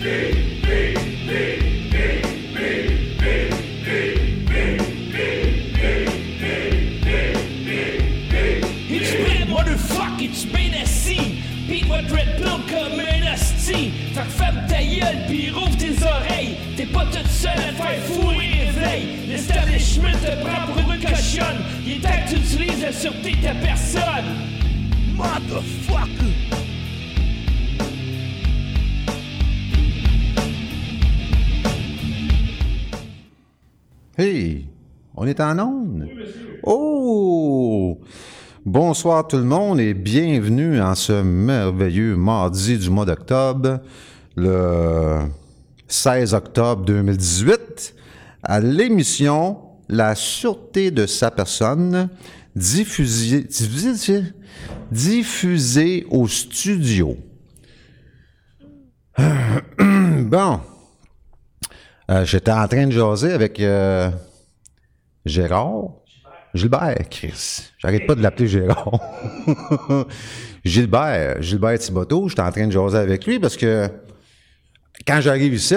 Fait que ferme ta gueule pis rouvre tes oreilles. T'es pas toute seule à faire fourrer réveil. L'establishment te prend pour une. Il utilises la sûreté de personne. On est en onde? Oh! Bonsoir tout le monde et bienvenue en ce merveilleux mardi du mois d'octobre, le 16 octobre 2018, à l'émission La sûreté de sa personne, diffusée au studio. Bon. Euh, J'étais en train de jaser avec euh, Gérard. Gilbert, Chris. J'arrête pas de l'appeler Gérard. Gilbert, Gilbert Thibodeau, j'étais en train de jaser avec lui parce que quand j'arrive ici,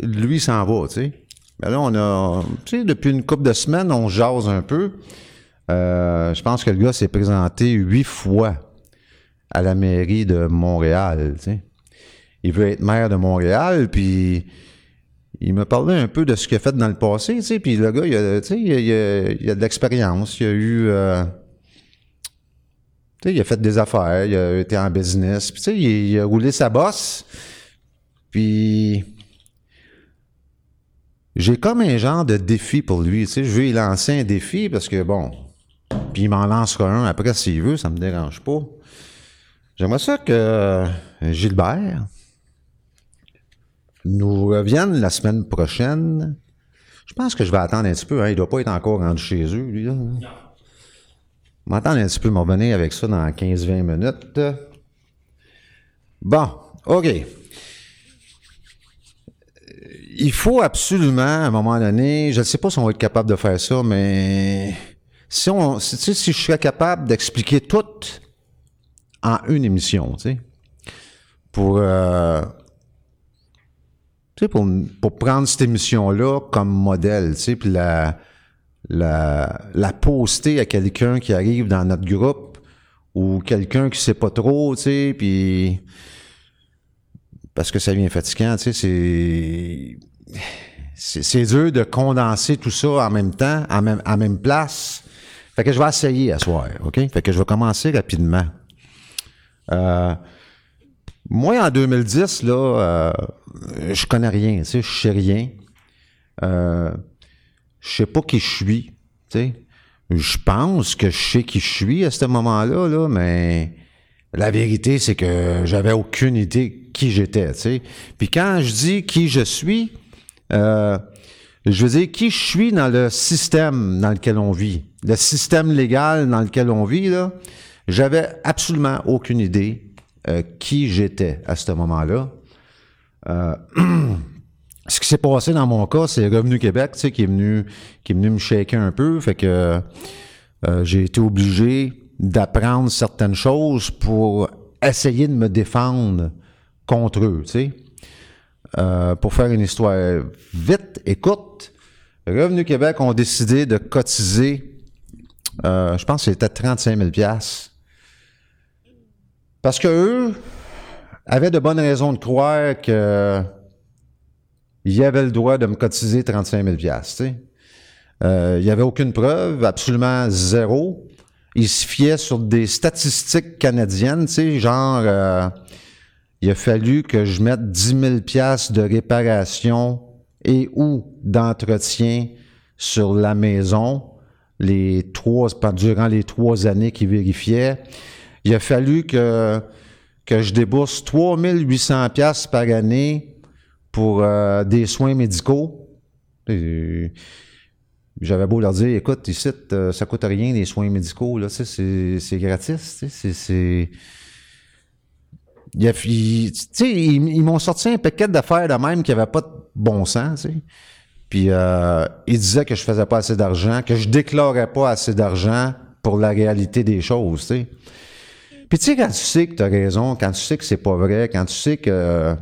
lui s'en va, tu sais. Mais là, on a, tu sais, depuis une couple de semaines, on jase un peu. Euh, je pense que le gars s'est présenté huit fois à la mairie de Montréal, tu sais. Il veut être maire de Montréal, puis il me parlait un peu de ce qu'il a fait dans le passé, tu sais, puis le gars, il a, tu sais, il a, de l'expérience, il a eu... euh, tu sais, il a fait des affaires, il a été en business, puis tu sais, il, il a roulé sa bosse, puis... J'ai comme un genre de défi pour lui, tu sais, je veux lui lancer un défi parce que, bon, puis il m'en lancera un après s'il veut, ça me dérange pas. J'aimerais ça que euh, Gilbert nous revienne la semaine prochaine. Je pense que je vais attendre un petit peu. Hein. Il doit pas être encore rendu chez eux, lui. Là. Non. M'attendre un petit peu, m'en revenir avec ça dans 15-20 minutes. Bon, OK. Il faut absolument, à un moment donné, je ne sais pas si on va être capable de faire ça, mais si on, si, tu sais, si je serais capable d'expliquer tout en une émission, tu sais, pour, euh, tu sais, pour, pour prendre cette émission-là comme modèle, tu sais, puis la, la, la poster à quelqu'un qui arrive dans notre groupe ou quelqu'un qui sait pas trop, tu sais, puis parce que ça devient fatigant, tu sais, c'est c'est dur de condenser tout ça en même temps, en même, en même place. Fait que je vais essayer à soir, OK? Fait que je vais commencer rapidement. Euh, moi, en 2010, là, euh, je connais rien, tu sais, je sais rien. Euh, je sais pas qui je suis, tu sais. Je pense que je sais qui je suis à ce moment-là, là, mais la vérité, c'est que j'avais aucune idée qui j'étais, tu sais. Puis quand je dis qui je suis, euh, je veux dire qui je suis dans le système dans lequel on vit, le système légal dans lequel on vit, là. J'avais absolument aucune idée euh, qui j'étais à ce moment-là. Euh, ce qui s'est passé dans mon cas, c'est Revenu Québec, tu sais, qui est venu, qui est venu me shaker un peu. Fait que euh, j'ai été obligé d'apprendre certaines choses pour essayer de me défendre contre eux, tu sais. Pour faire une histoire vite et courte, Revenu Québec ont décidé de cotiser, je pense que c'était 35 000 parce que eux avaient de bonnes raisons de croire que il avait le droit de me cotiser 35 000 tu sais. Euh, il n'y avait aucune preuve, absolument zéro. Il se fiait sur des statistiques canadiennes, genre, euh, il a fallu que je mette 10 000 piastres de réparation et ou d'entretien sur la maison les trois, durant les trois années qu'il vérifiait. Il a fallu que, que je débourse 3 800 piastres par année pour euh, des soins médicaux. J'avais beau leur dire, écoute, ici, euh, ça coûte rien, les soins médicaux, là, c'est, gratis, c'est, ils, m'ont sorti un paquet d'affaires de même qui n'avaient pas de bon sens. Puis euh, ils disaient que je faisais pas assez d'argent, que je déclarais pas assez d'argent pour la réalité des choses. Puis tu sais, quand tu sais que tu as raison, quand tu sais que c'est pas vrai, quand tu sais que...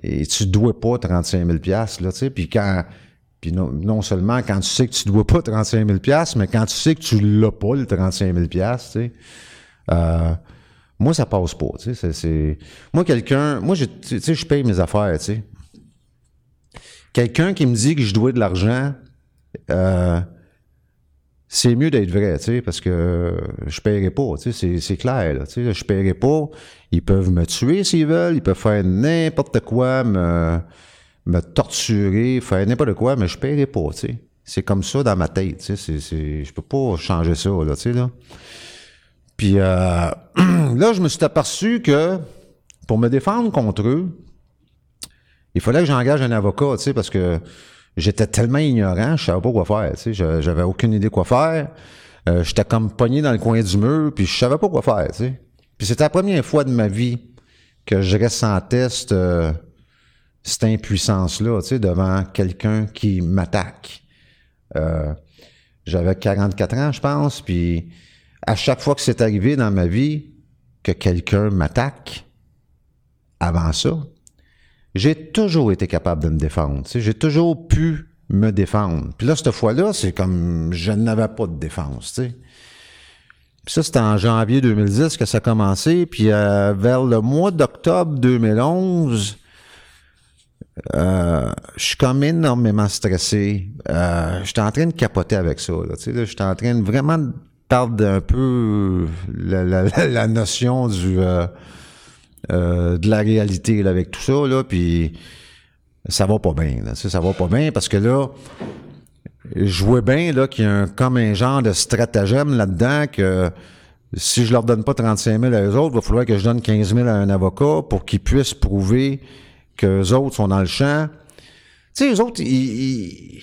et tu dois pas 35 000 là, tu sais, puis quand... Puis non, non, seulement quand tu sais que tu dois pas 35 000 mais quand tu sais que tu l'as pas, le 35 000 tu sais. Euh, moi, ça passe pas, tu sais. C'est, Moi, quelqu'un... Moi, tu sais, je paye mes affaires, tu sais. Quelqu'un qui me dit que je dois de l'argent... Euh, c'est mieux d'être vrai, tu sais, parce que je paierai pas, tu sais, c'est clair, là, tu sais, je paierai pas. Ils peuvent me tuer s'ils veulent, ils peuvent faire n'importe quoi, me, me torturer, faire n'importe quoi, mais je paierai pas, tu sais. C'est comme ça dans ma tête, tu sais, c'est, je peux pas changer ça, là, tu sais, là. Puis euh, là, je me suis aperçu que pour me défendre contre eux, il fallait que j'engage un avocat, tu sais, parce que j'étais tellement ignorant, je savais pas quoi faire, tu sais, j'avais aucune idée quoi faire. Euh, j'étais comme pogné dans le coin du mur, puis je savais pas quoi faire. Puis c'était la première fois de ma vie que je ressentais cette, euh, impuissance-là, tu sais, devant quelqu'un qui m'attaque. Euh, j'avais 44 ans, je pense, puis à chaque fois que c'est arrivé dans ma vie que quelqu'un m'attaque, avant ça, j'ai toujours été capable de me défendre. J'ai toujours pu me défendre. Puis là, cette fois-là, c'est comme je n'avais pas de défense. Puis ça, c'était en janvier 2010 que ça a commencé. Puis euh, vers le mois d'octobre 2011, euh, je suis comme énormément stressé. Euh, j'étais en train de capoter avec ça. Là, j'étais en train de vraiment perdre un peu la, la notion du euh, euh, de la réalité avec tout ça, là, puis ça va pas bien. Là, ça va pas bien parce que là, je vois bien qu'il y a un, comme un genre de stratagème là-dedans que si je leur donne pas 35 000 à eux autres, il va falloir que je donne 15 000 à un avocat pour qu'ils puissent prouver que les autres sont dans le champ. Tu sais, eux autres, ils,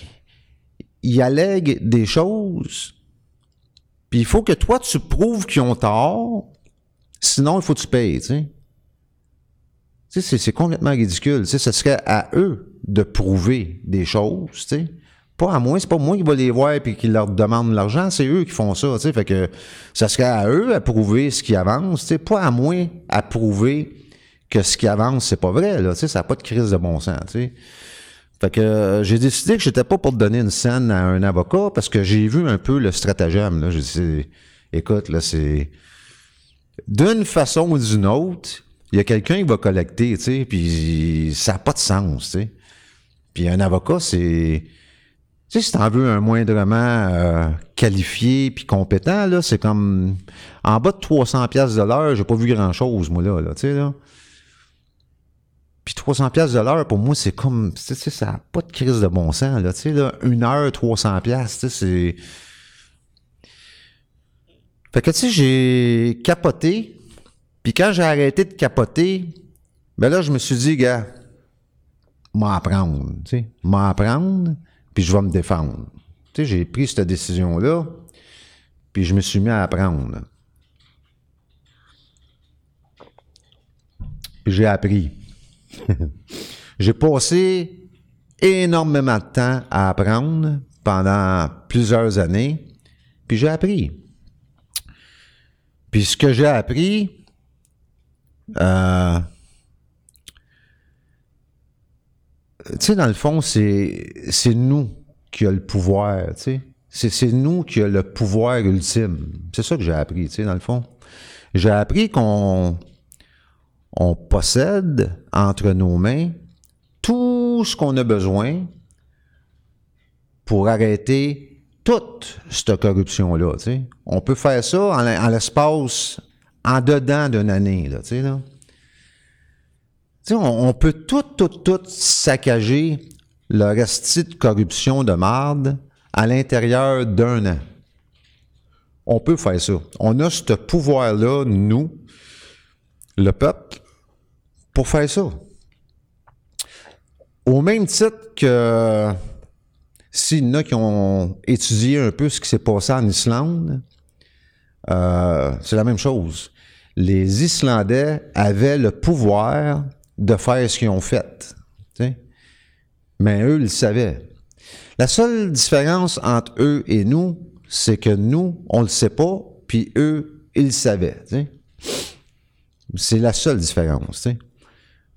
ils allèguent des choses, puis il faut que toi, tu prouves qu'ils ont tort, sinon il faut que tu payes. Sais, c'est complètement ridicule. Tu sais, ce serait à eux de prouver des choses, tu sais. Pas à moi, c'est pas moi qui va les voir et qui leur demande l'argent, c'est eux qui font ça, tu sais. Fait que ça serait à eux à prouver ce qui avance, tu sais. Pas à moi à prouver que ce qui avance, c'est pas vrai, là, tu sais. Ça n'a pas de crise de bon sens, tu sais. Fait que euh, j'ai décidé que j'étais pas pour donner une scène à un avocat parce que j'ai vu un peu le stratagème, là. J'ai dit, écoute, là, c'est... D'une façon ou d'une autre, il y a quelqu'un qui va collecter, tu sais, puis ça n'a pas de sens, tu sais. Puis un avocat, c'est... Tu sais, si t'en veux un moindrement euh, qualifié puis compétent, là, c'est comme... En bas de 300 pièces de l'heure, j'ai pas vu grand-chose, moi, là, là tu sais, là. Puis 300 pièces de l'heure, pour moi, c'est comme... Tu sais, ça n'a pas de crise de bon sens, là, tu sais, là. Une heure, 300 pièces, tu sais, c'est... Fait que, tu sais, j'ai capoté puis quand j'ai arrêté de capoter, ben là, je me suis dit, gars, m'apprendre, tu sais, m'apprendre, puis je vais me défendre. Tu sais, j'ai pris cette décision-là, puis je me suis mis à apprendre. Puis j'ai appris. j'ai passé énormément de temps à apprendre pendant plusieurs années, puis j'ai appris. Puis ce que j'ai appris, euh, tu dans le fond, c'est, nous qui a le pouvoir. C'est, nous qui a le pouvoir ultime. C'est ça que j'ai appris, tu sais, dans le fond. J'ai appris qu'on on possède entre nos mains tout ce qu'on a besoin pour arrêter toute cette corruption-là. On peut faire ça en l'espace en dedans d'une année, tu sais, on, peut tout, tout, tout saccager le restit de corruption de marde à l'intérieur d'un an. On peut faire ça. On a ce pouvoir-là, nous, le peuple, pour faire ça. Au même titre que s'il y en qui ont étudié un peu ce qui s'est passé en Islande, euh, c'est la même chose. Les Islandais avaient le pouvoir de faire ce qu'ils ont fait. Mais eux, ils le savaient. La seule différence entre eux et nous, c'est que nous, on le sait pas, puis eux, ils savaient. C'est la seule différence.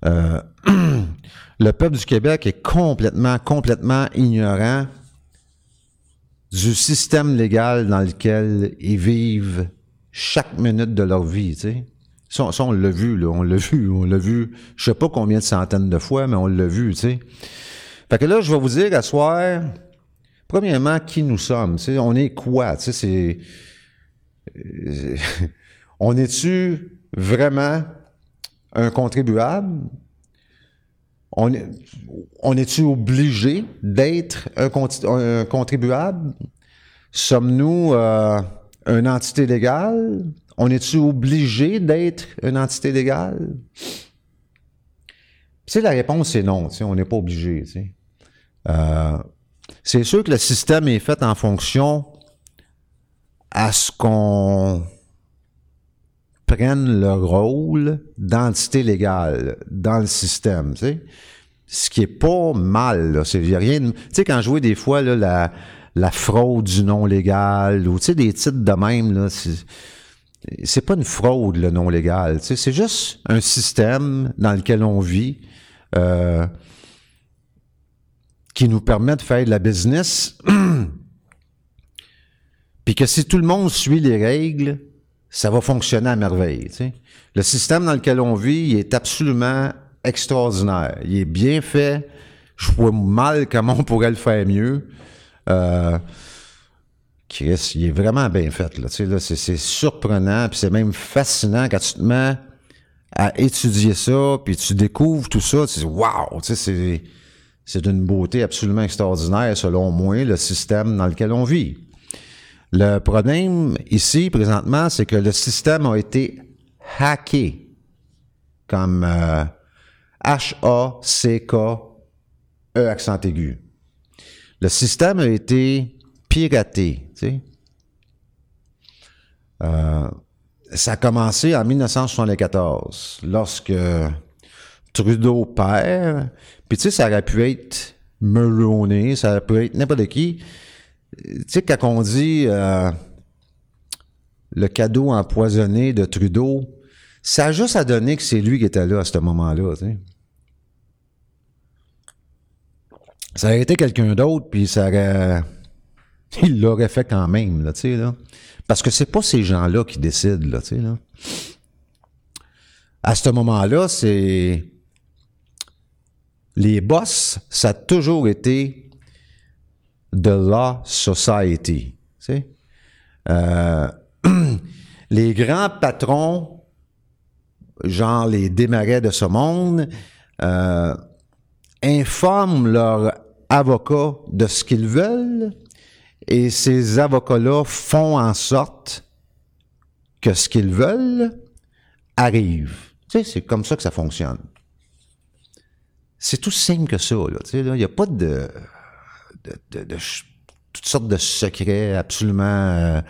Euh, le peuple du Québec est complètement, complètement ignorant du système légal dans lequel ils vivent chaque minute de leur vie, tu sais. Ça, on l'a vu, là, on l'a vu, on l'a vu, je sais pas combien de centaines de fois, mais on l'a vu, tu sais. Fait que là, je vais vous dire à soir, premièrement, qui nous sommes, tu sais, on est quoi, tu sais, c'est... Euh, on est-tu vraiment un contribuable? On, est, on est-tu obligé d'être un, contribuable? Sommes-nous euh, une entité légale? On est-tu obligé d'être une entité légale? Tu la réponse est non. on n'est pas obligé. Euh, c'est sûr que le système est fait en fonction à ce qu'on prennent le rôle d'entité légale dans le système, sais. Ce qui est pas mal. C'est rien. Tu sais, quand je vois des fois la, la fraude du non légal ou tu sais, des titres de même, là, c'est pas une fraude le non légal. Tu sais, c'est juste un système dans lequel on vit euh, qui nous permet de faire de la business. Puis que si tout le monde suit les règles, ça va fonctionner à merveille. Le système dans lequel on vit, est absolument extraordinaire. Il est bien fait. Je vois mal comment on pourrait le faire mieux. Euh, Chris, il est vraiment bien fait. Là, là, c'est, surprenant, puis c'est même fascinant quand tu te mets à étudier ça, puis tu découvres tout ça. Tu dis, wow! C'est, c'est d'une beauté absolument extraordinaire, selon moi, le système dans lequel on vit. Le problème ici, présentement, c'est que le système a été hacké comme H-A-C-K-E accent aigu. Le système a été piraté. Euh, ça a commencé en 1974, lorsque Trudeau perd. Puis tu sais, ça aurait pu être Mulroney, ça aurait pu être n'importe qui tu sais, quand on dit euh, le cadeau empoisonné de Trudeau, ça a juste à donner que c'est lui qui était là à ce moment-là. Ça aurait été quelqu'un d'autre, puis ça aurait. Il l'aurait fait quand même, là, tu sais, là. Parce que c'est pas ces gens-là qui décident, là, tu sais, là. À ce moment-là, c'est. Les boss, ça a toujours été The Law Society. Euh, les grands patrons, genre les démarrais de ce monde, euh, informent leurs avocats de ce qu'ils veulent et ces avocats-là font en sorte que ce qu'ils veulent arrive. c'est comme ça que ça fonctionne. C'est tout simple que ça. Il n'y a pas de de, toutes sortes de secrets absolument euh,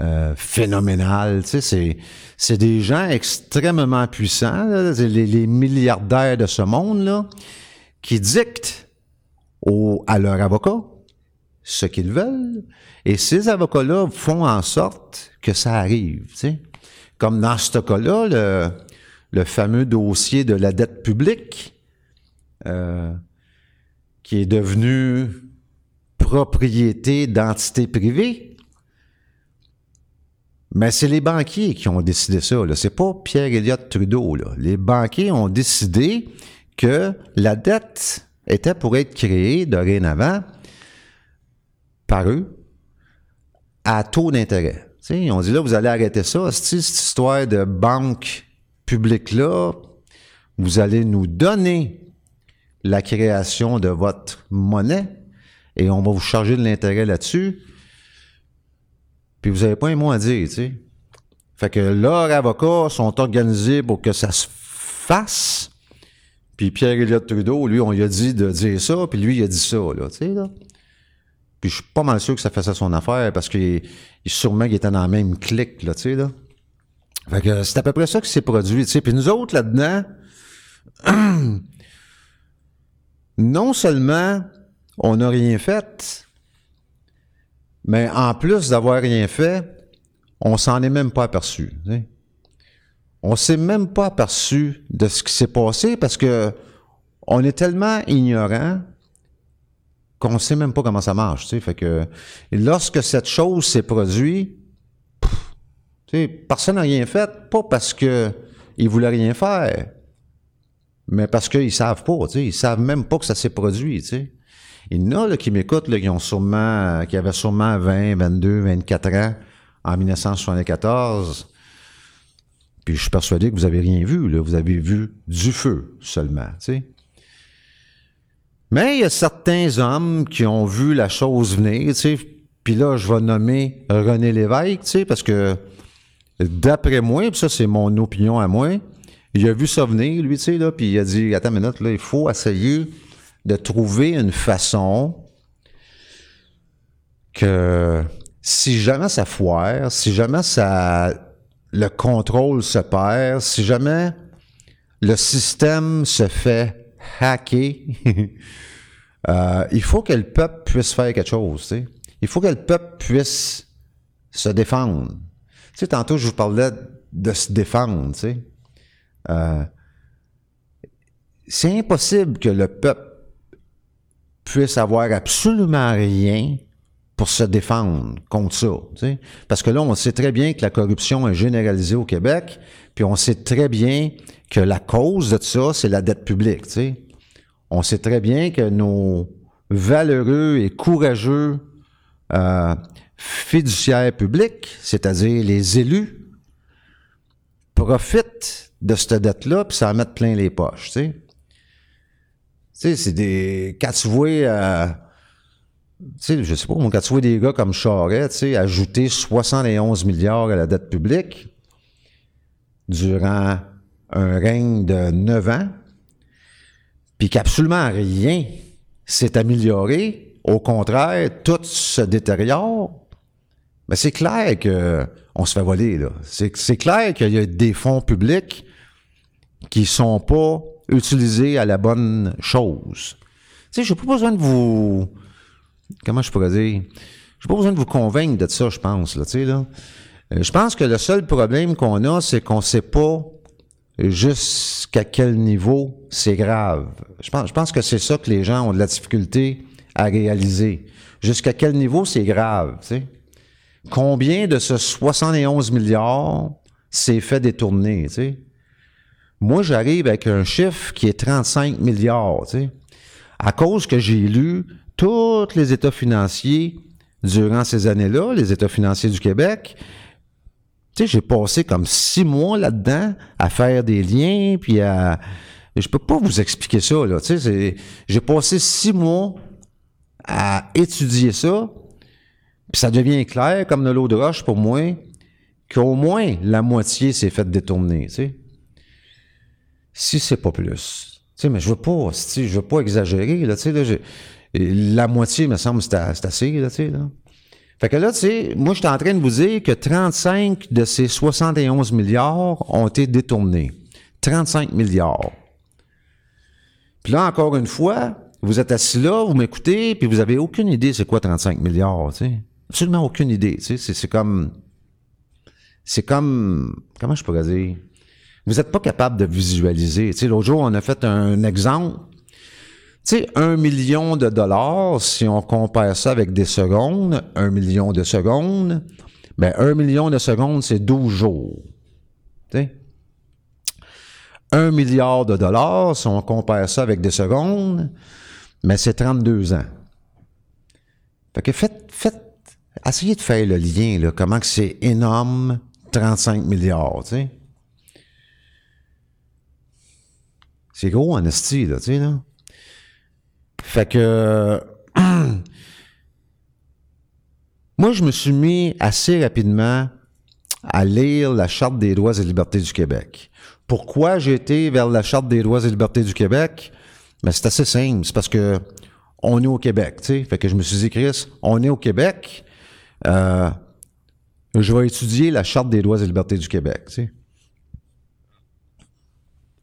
euh, phénoménal. Tu sais, c'est, des gens extrêmement puissants, les, milliardaires de ce monde-là, qui dictent à leurs avocats ce qu'ils veulent, et ces avocats-là font en sorte que ça arrive. Comme dans ce cas-là, le, fameux dossier de la dette publique, euh, qui est devenu propriété d'entités privées. Mais c'est les banquiers qui ont décidé ça. Ce n'est pas Pierre Elliott Trudeau. Les banquiers ont décidé que la dette était pour être créée dorénavant par eux à taux d'intérêt. On dit là, vous allez arrêter ça. Cette histoire de banque publique-là, vous allez nous donner la création de votre monnaie et on va vous charger de l'intérêt là-dessus. Puis vous n'avez pas un mot à dire. Fait que leurs avocats sont organisés pour que ça se fasse. Puis pierre Elliott Trudeau, lui, on lui a dit de dire ça, puis lui, il a dit ça, là, tu sais, là. Puis je suis pas mal sûr que ça faisait son affaire parce qu'il sûrement qu'il était dans la même clique, là, tu sais, là. Fait que c'est à peu près ça qui s'est produit, tu sais. Puis nous autres, là-dedans, non seulement on n'a rien fait. Mais en plus d'avoir rien fait, on s'en est même pas aperçu. On s'est même pas aperçu de ce qui s'est passé parce que on est tellement ignorant qu'on sait même pas comment ça marche, tu. Fait que lorsque cette chose s'est produite, personne n'a rien fait, pas parce que ils voulaient rien faire, mais parce qu'ils savent pas, tu. Ils savent même pas que ça s'est produit. Il y en a là, qui m'écoutent, qui ont sûrement, qui avaient sûrement 20, 22, 24 ans en 1974. Puis je suis persuadé que vous avez rien vu, là. Vous avez vu du feu seulement. Mais il y a certains hommes qui ont vu la chose venir. Puis là, je vais nommer René Lévesque, parce que d'après moi, puis ça, c'est mon opinion à moi, il a vu ça venir, lui, tu sais, puis il a dit, attends une minute, là, il faut essayer de trouver une façon que si jamais ça foire, si jamais ça le contrôle se perd, si jamais le système se fait hacker, euh, il faut que le peuple puisse faire quelque chose. Il faut que le peuple puisse se défendre. Tu tantôt, je vous parlais de se défendre. Euh, c'est impossible que le peuple puisse avoir absolument rien pour se défendre contre ça. Parce que là, on sait très bien que la corruption est généralisée au Québec, puis on sait très bien que la cause de ça, c'est la dette publique. On sait très bien que nos valeureux et courageux euh, fiduciaires publics, c'est-à-dire les élus, profitent de cette dette-là, puis ça en mettent plein les poches. C'est des. Quand tu vois. Euh, sais, je sais pas, quand tu vois des gars comme Charest, tu sais, ajouter 71 milliards à la dette publique durant un règne de 9 ans, puis qu'absolument rien s'est amélioré, au contraire, tout se détériore, mais c'est clair que on se fait voler, là. C'est, c'est clair qu'il y a des fonds publics qui sont pas utilisés à la bonne chose. Tu sais, j'ai pas besoin de vous comment je pourrais dire, j'ai pas besoin de vous convaincre de ça, je pense, là, tu sais, là. Euh, je pense que le seul problème qu'on a, c'est qu'on sait pas jusqu'à quel niveau c'est grave. Je pense, je pense que c'est ça que les gens ont de la difficulté à réaliser. Jusqu'à quel niveau c'est grave, tu sais? Combien de ce 71 milliards s'est fait détourner, tu sais? Moi, j'arrive avec un chiffre qui est 35 milliards, tu sais. À cause que j'ai lu tous les états financiers durant ces années-là, les états financiers du Québec. Tu sais, j'ai passé comme six mois là-dedans à faire des liens, puis à... Je peux pas vous expliquer ça, là. Tu sais, j'ai passé six mois à étudier ça, puis ça devient clair, comme de l'eau de roche pour moi, qu'au moins la moitié s'est faite détourner, tu sais. Si c'est pas plus. Tu sais, mais je veux pas, je veux pas exagérer, là, tu sais, là, la moitié, me semble, c'est assez, là, tu sais, là. Fait que là, tu sais, moi, je suis en train de vous dire que 35 de ces 71 milliards ont été détournés. 35 milliards. Puis là, encore une fois, vous êtes assis là, vous m'écoutez, puis vous avez aucune idée c'est quoi 35 milliards, tu sais. Absolument aucune idée, tu sais. C'est comme... C'est comme... Comment je pourrais dire? Vous n'êtes pas capable de visualiser. Tu sais, l'autre jour, on a fait un exemple tu sais, un million de dollars, si on compare ça avec des secondes, un million de secondes, ben un million de secondes, c'est 12 jours. Tu sais? Un milliard de dollars, si on compare ça avec des secondes, mais c'est 32 ans. Fait que faites, faites, essayez de faire le lien, là, comment que c'est énorme, 35 milliards, tu sais? C'est gros en là, tu sais. Fait que moi, je me suis mis assez rapidement à lire la Charte des droits et libertés du Québec. Pourquoi j'ai été vers la Charte des droits et libertés du Québec? Ben, c'est assez simple. C'est parce que on est au Québec, tu sais. Fait que je me suis dit, Chris, on est au Québec. Euh, je vais étudier la Charte des droits et libertés du Québec.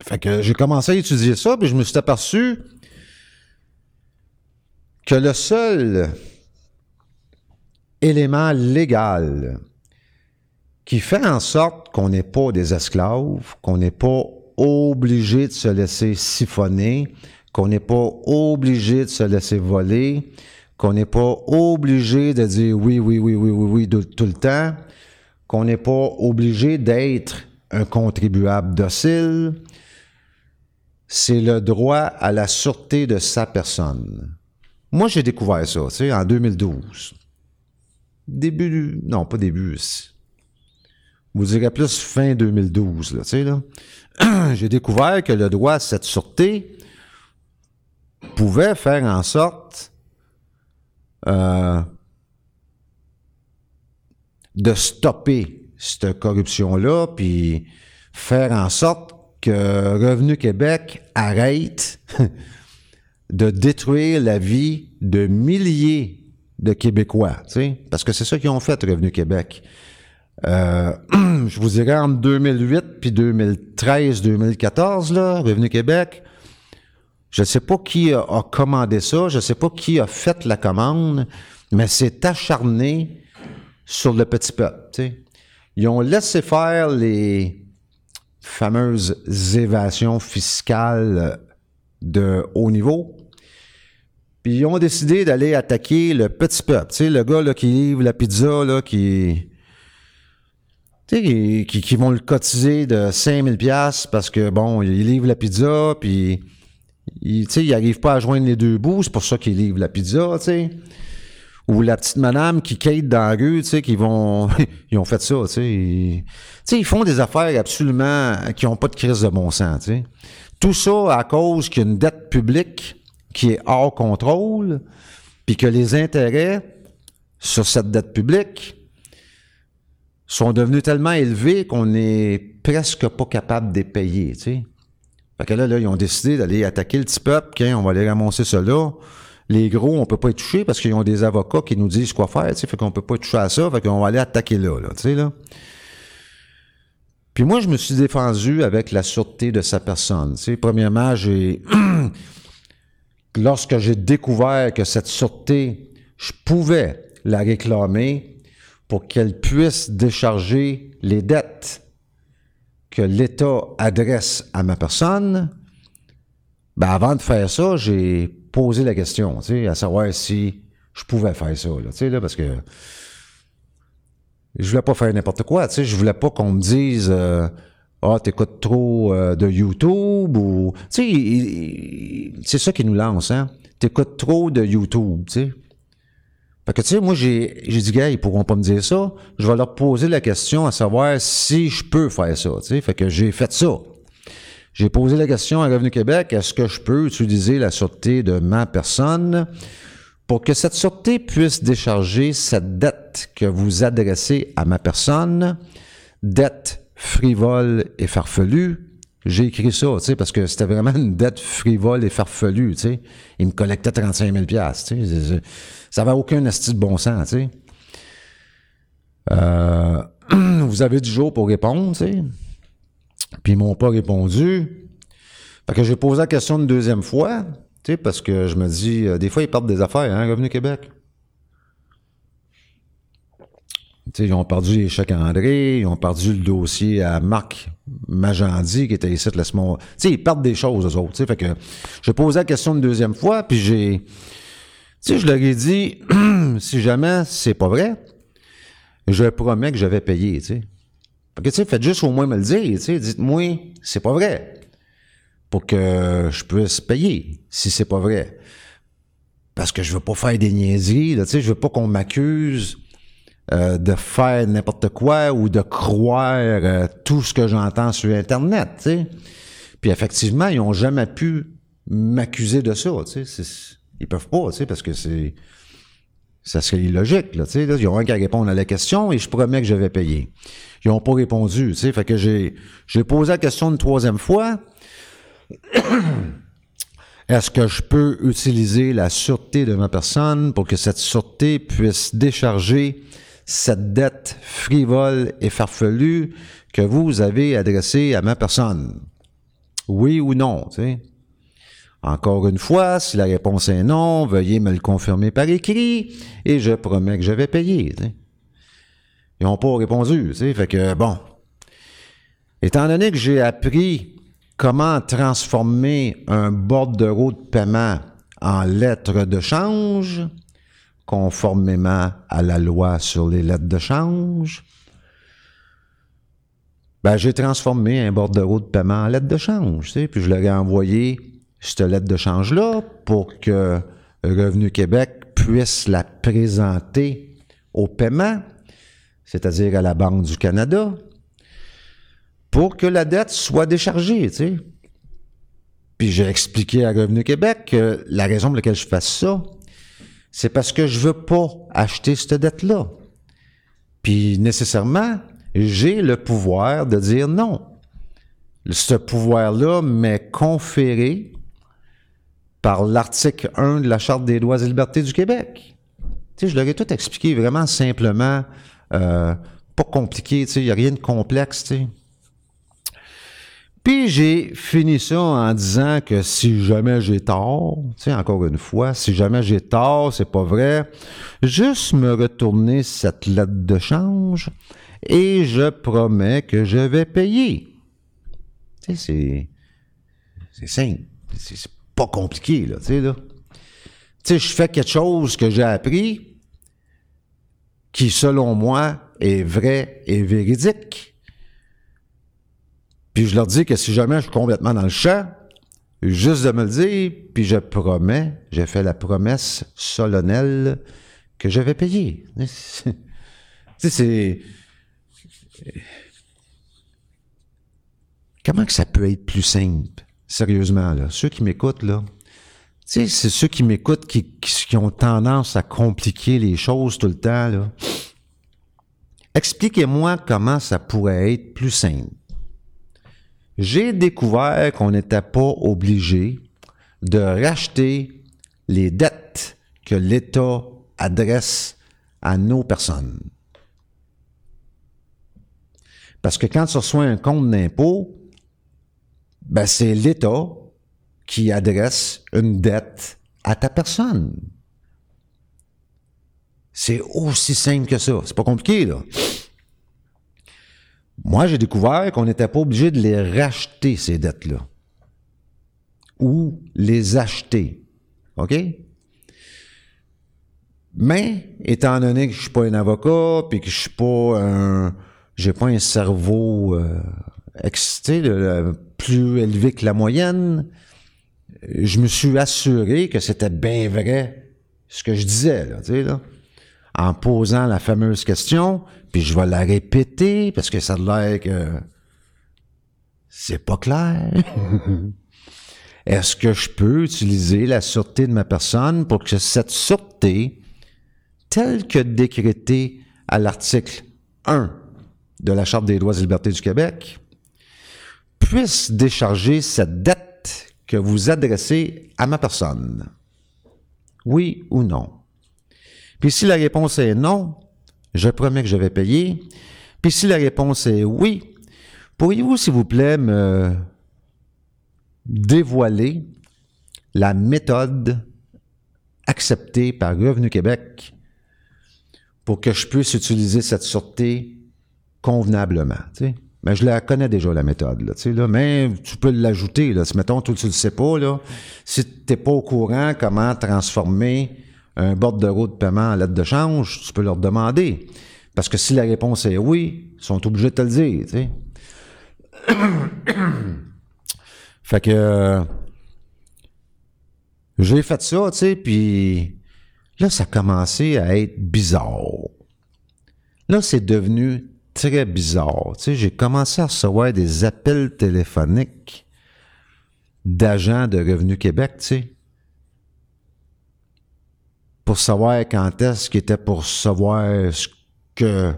Fait que j'ai commencé à étudier ça, puis je me suis aperçu que le seul élément légal qui fait en sorte qu'on n'est pas des esclaves, qu'on n'est pas obligé de se laisser siphonner, qu'on n'est pas obligé de se laisser voler, qu'on n'est pas obligé de dire oui, oui, oui, oui, oui, oui tout, le temps, qu'on n'est pas obligé d'être un contribuable docile. C'est le droit à la sûreté de sa personne. Moi, j'ai découvert ça, tu sais, en 2012. Début, non, pas début. Vous direz plus fin 2012, là, tu sais, là. j'ai découvert que le droit à cette sûreté pouvait faire en sorte euh, de stopper cette corruption-là, puis faire en sorte que Revenu Québec arrête de détruire la vie de milliers de Québécois, tu sais, parce que c'est ça qu'ils ont fait, Revenu Québec. Euh, je vous dirais entre 2008 puis 2013-2014, là, Revenu Québec, je ne sais pas qui a, a, commandé ça, je ne sais pas qui a fait la commande, mais c'est acharné sur le petit peuple. Tu sais. Ils ont laissé faire les fameuses évasions fiscales de haut niveau. Ils ont décidé d'aller attaquer le petit peuple. Tu sais, le gars là, qui livre la pizza, là, qui, qui, qui, vont le cotiser de 5000 pièces parce que, bon, il livre la pizza, puis, il, tu sais, il n'arrive pas à joindre les deux bouts, c'est pour ça qu'il livre la pizza, tu sais. Ou la petite madame qui quête dans la rue, tu sais, qui vont... ils ont fait ça, tu sais. Ils, ils font des affaires absolument... qui n'ont pas de crise de bon sens, tu sais. Tout ça à cause qu'il y a une dette publique qui est hors contrôle, puis que les intérêts sur cette dette publique sont devenus tellement élevés qu'on n'est presque pas capable de les payer, tu. Fait que là, là, ils ont décidé d'aller attaquer le petit peuple, on va aller ramasser là. Les gros, on peut pas y toucher parce qu'ils ont des avocats qui nous disent quoi faire, tu sais, fait qu'on peut pas toucher à ça, fait qu'on va aller attaquer là, tu là. Puis moi, je me suis défendu avec la sûreté de sa personne. Tu premièrement, j'ai lorsque j'ai découvert que cette sûreté, je pouvais la réclamer pour qu'elle puisse décharger les dettes que l'État adresse à ma personne, ben avant de faire ça, j'ai posé la question, tu sais, à savoir si je pouvais faire ça, tu sais, là, parce que je voulais pas faire n'importe quoi, tu sais, je voulais pas qu'on me dise euh, ah, t'écoutes trop euh, de YouTube ou. Tu sais, c'est ça qui nous lance, hein? T'écoutes trop de YouTube, tu sais. Fait que, tu sais, moi, j'ai, j'ai dit, gars, ils pourront pas me dire ça. Je vais leur poser la question à savoir si je peux faire ça, tu sais. Fait que j'ai fait ça. J'ai posé la question à Revenu Québec, est-ce que je peux utiliser la sûreté de ma personne pour que cette sûreté puisse décharger cette dette que vous adressez à ma personne, dette frivole et farfelu, j'ai écrit ça, tu sais, parce que c'était vraiment une dette frivole et farfelue, tu sais. Il me collectait 35 000 tu sais. Ça n'avait aucun asti de bon sens, tu sais. Euh, vous avez du jour pour répondre, tu sais. Puis ils m'ont pas répondu. Fait que j'ai posé la question une deuxième fois, tu sais, parce que je me dis, euh, des fois, ils partent des affaires, hein, Revenu Québec. T'sais, ils ont perdu à André, ils ont perdu le dossier à Marc Magendie qui était ici, laisse-moi. Tu ils perdent des choses, eux autres. Fait que j'ai posé la question une deuxième fois, puis j'ai. Tu je leur ai dit, si jamais c'est pas vrai, je promets que je vais payer, tu sais. Fait que, faites juste au moins me le dire. Dites-moi, c'est pas vrai. Pour que je puisse payer, si c'est pas vrai. Parce que je veux pas faire des niaiseries, tu sais. Je veux pas qu'on m'accuse euh, de faire n'importe quoi ou de croire euh, tout ce que j'entends sur Internet. Puis effectivement, ils ont jamais pu m'accuser de ça, tu sais. Ils peuvent pas, parce que c'est... Ça serait illogique, là. Ils ont un qu'à répondre à la question et je promets que je vais payer. Ils ont pas répondu, tu sais. Fait que j'ai, j'ai posé la question une troisième fois. Est-ce que je peux utiliser la sûreté de ma personne pour que cette sûreté puisse décharger cette dette frivole et farfelue que vous avez adressée à ma personne? Oui ou non? Encore une fois, si la réponse est non, veuillez me le confirmer par écrit et je promets que je vais payer. Ils n'ont pas répondu, fait que bon. Étant donné que j'ai appris comment transformer un bordereau de paiement en lettre de change, conformément à la loi sur les lettres de change. Ben, j'ai transformé un bordereau de paiement en lettre de change, tu sais, puis je leur ai envoyé cette lettre de change-là pour que Revenu Québec puisse la présenter au paiement, c'est-à-dire à la Banque du Canada, pour que la dette soit déchargée. Puis j'ai expliqué à Revenu Québec que la raison pour laquelle je fais ça, c'est parce que je veux pas acheter cette dette-là. Puis nécessairement, j'ai le pouvoir de dire non. Ce pouvoir-là m'est conféré par l'article 1 de la Charte des droits et libertés du Québec. Tu sais, je leur ai tout expliqué vraiment simplement, euh, pas compliqué, il n'y a rien de complexe. Puis j'ai fini ça en disant que si jamais j'ai tort, tu sais, encore une fois, si jamais j'ai tort, c'est pas vrai, juste me retourner cette lettre de change et je promets que je vais payer. Tu sais, c'est, simple. C'est pas compliqué, là, tu sais, là. Tu sais, je fais quelque chose que j'ai appris qui, selon moi, est vrai et véridique. Puis je leur dis que si jamais je suis complètement dans le champ, juste de me le dire, puis je promets, j'ai fait la promesse solennelle que je vais payer. Tu sais, c'est... Comment que ça peut être plus simple? Sérieusement, là? Ceux qui m'écoutent, là. Tu sais, c'est ceux qui m'écoutent qui, ont tendance à compliquer les choses tout le temps, là. Expliquez-moi comment ça pourrait être plus simple. J'ai découvert qu'on n'était pas obligé de racheter les dettes que l'État adresse à nos personnes. Parce que quand tu reçois un compte d'impôt, ben c'est l'État qui adresse une dette à ta personne. C'est aussi simple que ça. C'est pas compliqué, là. Moi, j'ai découvert qu'on n'était pas obligé de les racheter, ces dettes-là. Ou les acheter. OK? Mais, étant donné que je suis pas un avocat, puis que je suis pas un, j'ai pas un cerveau euh, excité, plus élevé que la moyenne, je me suis assuré que c'était bien vrai ce que je disais, là, tu sais, là, en posant la fameuse question, puis je vais la répéter parce que ça a l'air que c'est pas clair. Est-ce que je peux utiliser la sûreté de ma personne pour que cette sûreté, telle que décrétée à l'article 1 de la Charte des droits et libertés du Québec, puisse décharger cette dette que vous adressez à ma personne? Oui ou non? Puis si la réponse est non, je promets que je vais payer. Puis si la réponse est oui, pourriez-vous, s'il vous plaît, me dévoiler la méthode acceptée par Revenu Québec pour que je puisse utiliser cette sûreté convenablement. Mais je la connais déjà, la méthode. Là, tu là, mais tu peux l'ajouter. Si, mettons, toi, tu ne le sais pas, là, si tu n'es pas au courant comment transformer un bordereau de paiement en lettre de change, tu peux leur demander. Parce que si la réponse est oui, ils sont obligés de te le dire. Fait que j'ai fait ça, tu sais, puis là, ça a commencé à être bizarre. Là, c'est devenu très bizarre. Tu sais, j'ai commencé à recevoir des appels téléphoniques d'agents de Revenu Québec, tu sais pour savoir quand est-ce qu'il était pour savoir ce que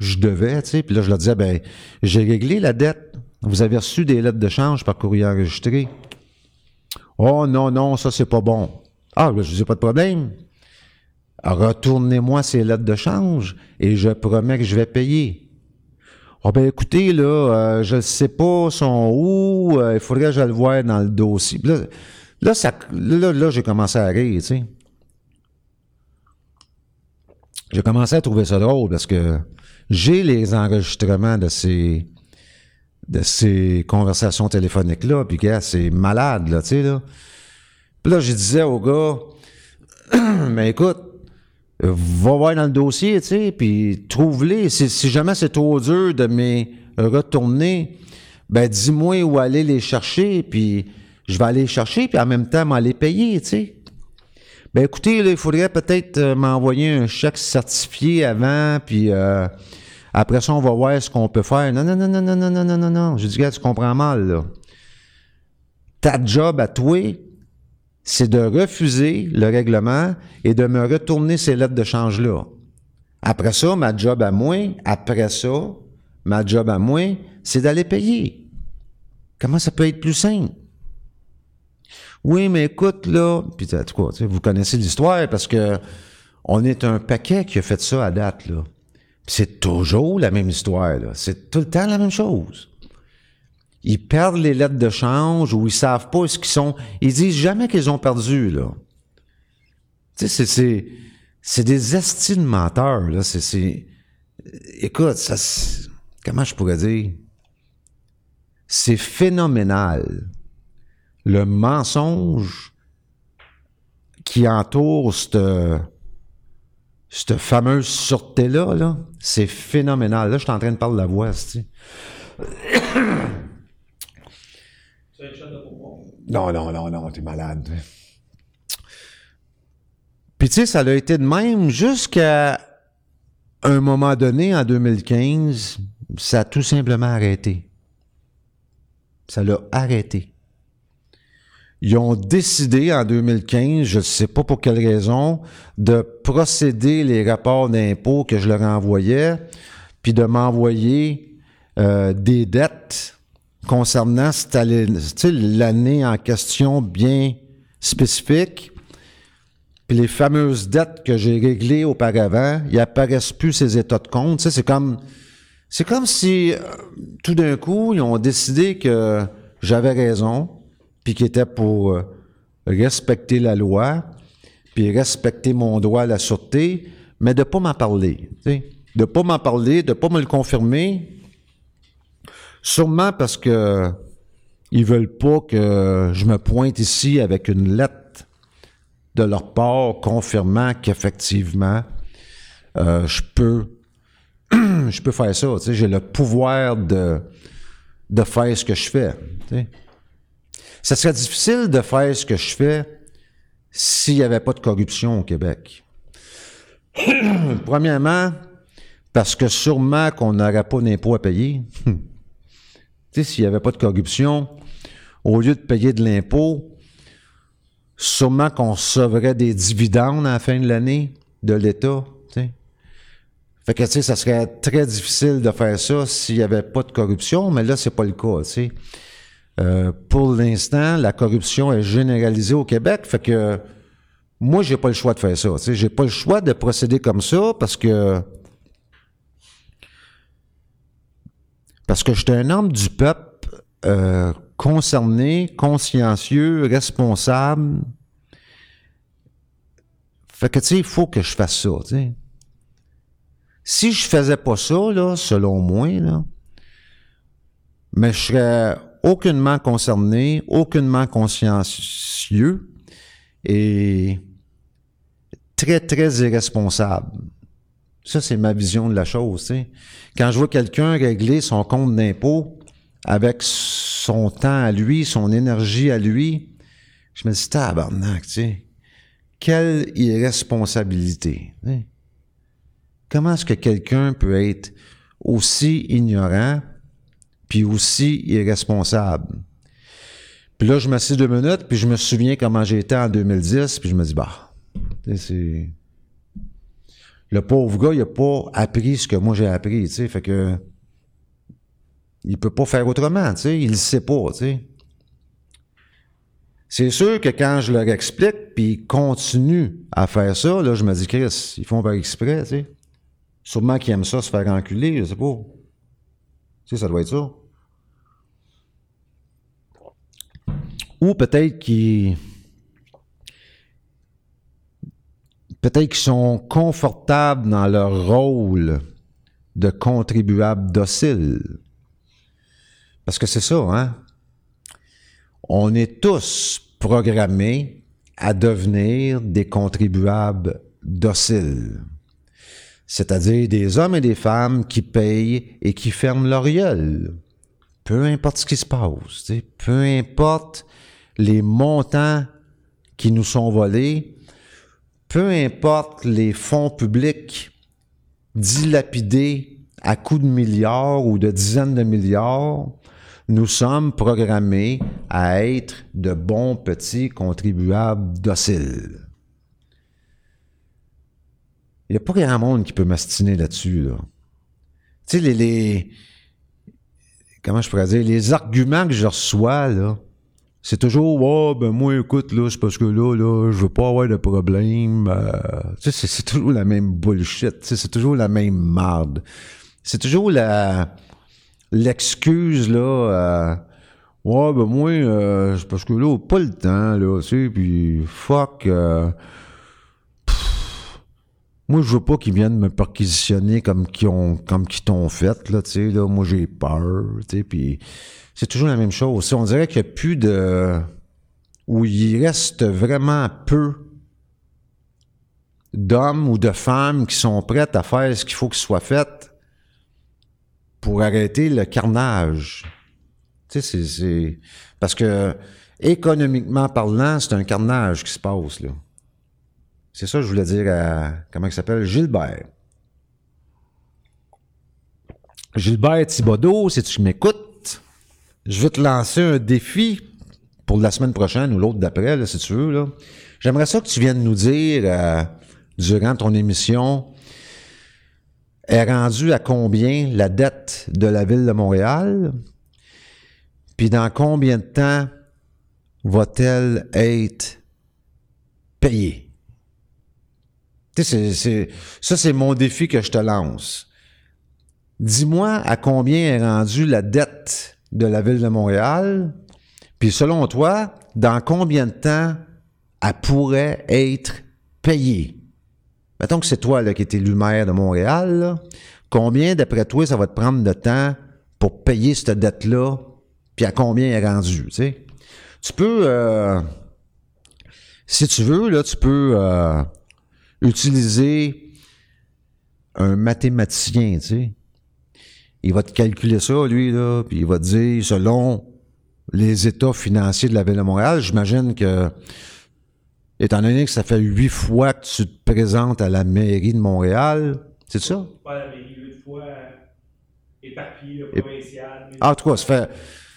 je devais, tu sais. Puis là, je leur disais, ben, j'ai réglé la dette. Vous avez reçu des lettres de change par courrier enregistré. Oh non, non, ça, c'est pas bon. Ah, ben, je dis pas de problème. Retournez-moi ces lettres de change et je promets que je vais payer. oh, ben écoutez, là, euh, je ne sais pas sont où, euh, il faudrait que je le voie dans le dossier. Là, là, là, là j'ai commencé à rire, tu sais j'ai commencé à trouver ça drôle parce que j'ai les enregistrements de ces de ces conversations téléphoniques-là. Puis, gars, c'est malade, là, tu sais, là. Puis là, je disais au gars, mais écoute, va voir dans le dossier, tu sais, puis trouve-les. Si, si jamais c'est trop dur de me retourner, ben dis-moi où aller les chercher, puis je vais aller les chercher, puis en même temps m'aller payer, tu sais. Ben écoutez, là, il faudrait peut-être euh, m'envoyer un chèque certifié avant, puis euh, après ça, on va voir ce qu'on peut faire. Non, non, non, non, non, non, non, non, non, non. J'ai dit, gars, tu comprends mal, là. Ta job à toi, c'est de refuser le règlement et de me retourner ces lettres de change-là. Après ça, ma job à moi, après ça, ma job à moi, c'est d'aller payer. Comment ça peut être plus simple? Oui, mais écoute, là, puis quoi, vous connaissez l'histoire parce que on est un paquet qui a fait ça à date, là. C'est toujours la même histoire, là. C'est tout le temps la même chose. Ils perdent les lettres de change ou ils savent pas ce qu'ils sont. Ils disent jamais qu'ils ont perdu, là. Tu sais, c'est, c'est, des estimes menteurs, là. C'est, c'est, écoute, ça, comment je pourrais dire? C'est phénoménal le mensonge qui entoure cette, fameuse sûreté-là, là, c'est phénoménal. Là, je suis en train de parler de la voix, tu Non, non, non, non, t'es malade. Puis tu sais, ça a été de même jusqu'à un moment donné, en 2015, ça a tout simplement arrêté. Ça l'a arrêté. Ils ont décidé en 2015, je ne sais pas pour quelle raison, de procéder les rapports d'impôts que je leur envoyais, puis de m'envoyer euh, des dettes concernant l'année en question bien spécifique. Puis les fameuses dettes que j'ai réglées auparavant, il apparaissent plus ces états de compte. C'est comme, c'est comme si euh, tout d'un coup, ils ont décidé que j'avais raison, puis qui était pour euh, respecter la loi, puis respecter mon droit à la sûreté, mais de ne pas m'en parler. De ne pas m'en parler, de ne pas me le confirmer. Sûrement parce que ils veulent pas que je me pointe ici avec une lettre de leur part confirmant qu'effectivement, euh, je peux je peux faire ça. J'ai le pouvoir de, de faire ce que je fais. Ça serait difficile de faire ce que je fais s'il n'y avait pas de corruption au Québec. Premièrement, parce que sûrement qu'on n'aurait pas d'impôt à payer. tu sais, s'il n'y avait pas de corruption, au lieu de payer de l'impôt, sûrement qu'on recevrait des dividendes à la fin de l'année de l'État. Fait que, tu sais, ça serait très difficile de faire ça s'il n'y avait pas de corruption, mais là, c'est pas le cas. Euh, pour l'instant, la corruption est généralisée au Québec, fait que moi, j'ai pas le choix de faire ça. J'ai pas le choix de procéder comme ça parce que parce que j'étais un homme du peuple euh, concerné, consciencieux, responsable. Fait que tu sais, il faut que je fasse ça. Si je faisais pas ça, là, selon moi, là, mais je serais aucunement concerné, aucunement consciencieux et très, très irresponsable. Ça, c'est ma vision de la chose. Quand je vois quelqu'un régler son compte d'impôt avec son temps à lui, son énergie à lui, je me dis, tabarnak, tu quelle irresponsabilité. Comment est-ce que quelqu'un peut être aussi ignorant puis aussi irresponsable. Puis là, je m'assieds deux minutes, puis je me souviens comment j'étais en 2010, puis je me dis, bah, c'est... Le pauvre gars, il n'a pas appris ce que moi j'ai appris, tu sais, fait que... Il peut pas faire autrement, tu sais, il le sait pas, tu sais. C'est sûr que quand je leur explique, puis ils continuent à faire ça, là, je me dis, Chris, ils font pas exprès, tu sais. Sûrement qu'ils aiment ça, se faire enculer, je sais pas. Tu sais, ça doit être ça. Ou peut-être qu'ils peut-être qu'ils sont confortables dans leur rôle de contribuable docile. Parce que c'est ça, hein? On est tous programmés à devenir des contribuables dociles. C'est-à-dire des hommes et des femmes qui payent et qui ferment leur gueule. Peu importe ce qui se passe, peu importe les montants qui nous sont volés, peu importe les fonds publics dilapidés à coups de milliards ou de dizaines de milliards, nous sommes programmés à être de bons petits contribuables dociles. Il n'y a pas grand monde qui peut m'astiner là-dessus. Tu sais, les, les, Comment je pourrais dire? Les arguments que je reçois, là, c'est toujours oh, ben moi écoute là c'est parce que là là je veux pas avoir de problème euh, tu sais c'est toujours la même bullshit tu sais, c'est toujours la même marde. C'est toujours la l'excuse là euh, ouais ben moi euh, c'est parce que là pas le temps là tu sais puis fuck euh, moi, je veux pas qu'ils viennent me perquisitionner comme qui ont, comme t'ont fait, là, tu sais, là. Moi, j'ai peur, tu sais, puis c'est toujours la même chose. On dirait qu'il n'y a plus de... où il reste vraiment peu d'hommes ou de femmes qui sont prêtes à faire ce qu'il faut qu'il soit fait pour arrêter le carnage. Tu sais, c'est... Parce que, économiquement parlant, c'est un carnage qui se passe, là. C'est ça que je voulais dire à, comment il s'appelle, Gilbert. Gilbert Thibodeau, si tu m'écoutes, je vais te lancer un défi pour la semaine prochaine ou l'autre d'après, si tu veux. J'aimerais ça que tu viennes nous dire, euh, durant ton émission, est rendue à combien la dette de la ville de Montréal? Puis dans combien de temps va-t-elle être payée? C'est, ça, c'est mon défi que je te lance. Dis-moi à combien est rendue la dette de la ville de Montréal, puis selon toi, dans combien de temps elle pourrait être payée? Mettons que c'est toi là, qui es élu maire de Montréal. Combien, d'après toi, ça va te prendre de temps pour payer cette dette-là, puis à combien est rendue? Tu peux, euh, si tu veux, là, tu peux... Euh, utiliser un mathématicien, tu sais. Il va te calculer ça, lui, là, puis il va te dire, selon les états financiers de la Ville de Montréal, j'imagine que, étant donné que ça fait huit fois que tu te présentes à la mairie de Montréal, c'est ça? Pas la mairie, huit fois éparpillé, provincial. Ah, en tout cas, ça fait...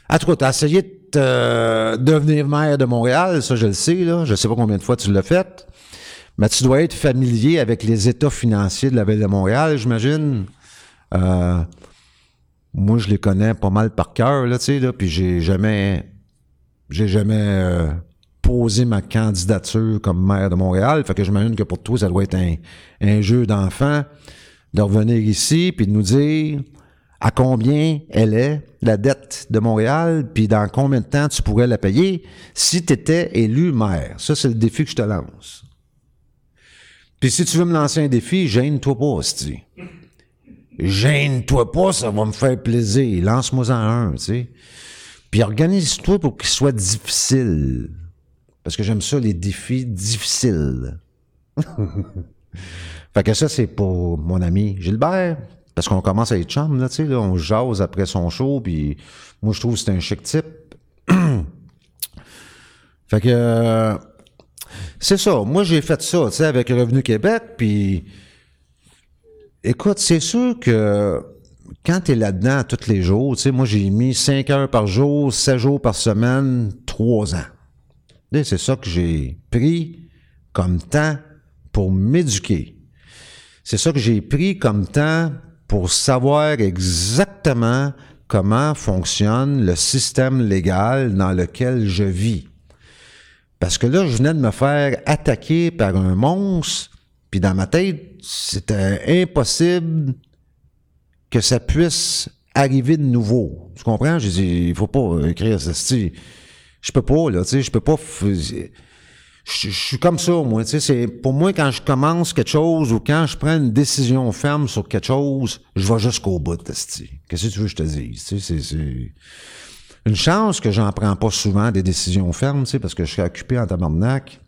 En tout cas, t'as essayé de devenir maire de Montréal, ça je le sais, là. Je sais pas combien de fois tu l'as fait. Mais tu dois être familier avec les états financiers de la Ville de Montréal, j'imagine. Euh, moi, je les connais pas mal par cœur, là, tu sais, là, puis j'ai jamais, j'ai jamais euh, posé ma candidature comme maire de Montréal. Fait que j'imagine que pour toi, ça doit être un, un jeu d'enfant de revenir ici puis de nous dire à combien elle est, la dette de Montréal, puis dans combien de temps tu pourrais la payer si tu étais élu maire. Ça, c'est le défi que je te lance. Puis si tu veux me lancer un défi, gêne-toi pas, tu Gêne-toi pas, ça va me faire plaisir. Lance-moi en un, tu sais. Puis organise-toi pour qu'il soit difficile. Parce que j'aime ça, les défis difficiles. fait que ça, c'est pour mon ami Gilbert. Parce qu'on commence à être chum, là, tu sais, on jase après son show, puis moi, je trouve que c'est un chic type. fait que... C'est ça. Moi, j'ai fait ça, tu sais, avec Revenu Québec, puis écoute, c'est sûr que quand tu es là-dedans tous les jours, tu moi, j'ai mis 5 heures par jour, 7 jours par semaine, 3 ans. C'est ça que j'ai pris comme temps pour m'éduquer. C'est ça que j'ai pris comme temps pour savoir exactement comment fonctionne le système légal dans lequel je vis. Parce que là, je venais de me faire attaquer par un monstre, puis dans ma tête, c'était impossible que ça puisse arriver de nouveau. Tu comprends? J'ai dit, il faut pas écrire ça. Je peux pas, là, tu sais, je peux pas. je, suis comme ça, moi. Tu sais, c'est pour moi quand je commence quelque chose ou quand je prends une décision ferme sur quelque chose, je vais jusqu'au bout. esti. Qu'est-ce que tu veux que je te dise? C'est une chance que j'en prends pas souvent des décisions fermes, tu sais, parce que je suis occupé en tabarnak.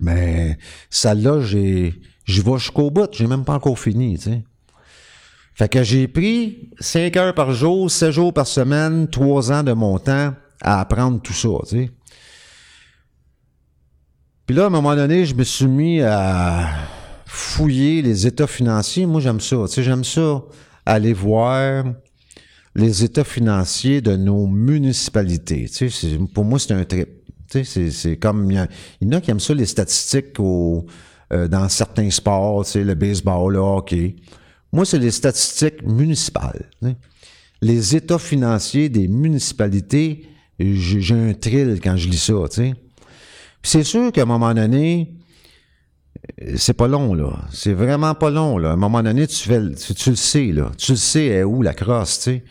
Mais celle-là, j'ai, je vais jusqu'au bout. J'ai même pas encore fini, tu sais. Fait que j'ai pris 5 heures par jour, 7 jours par semaine, 3 ans de mon temps à apprendre tout ça, tu sais. Puis là, à un moment donné, je me suis mis à fouiller les états financiers. Moi, j'aime ça. Tu sais, j'aime ça aller voir les états financiers de nos municipalités. Tu sais, pour moi, c'est un trip. Tu sais, c'est- comme... Il y, en a qui aiment ça, les statistiques au- euh, dans certains sports, tu sais, le baseball, le hockey. Moi, c'est les statistiques municipales. tu sais. Les états financiers des municipalités, j'ai un thrill quand je lis ça, tu sais. C'est sûr qu'à un moment donné, c'est pas long, là. C'est vraiment pas long, là. À un moment donné, tu fais, tu, tu le sais, là. Tu le sais, est où la crosse, tu sais.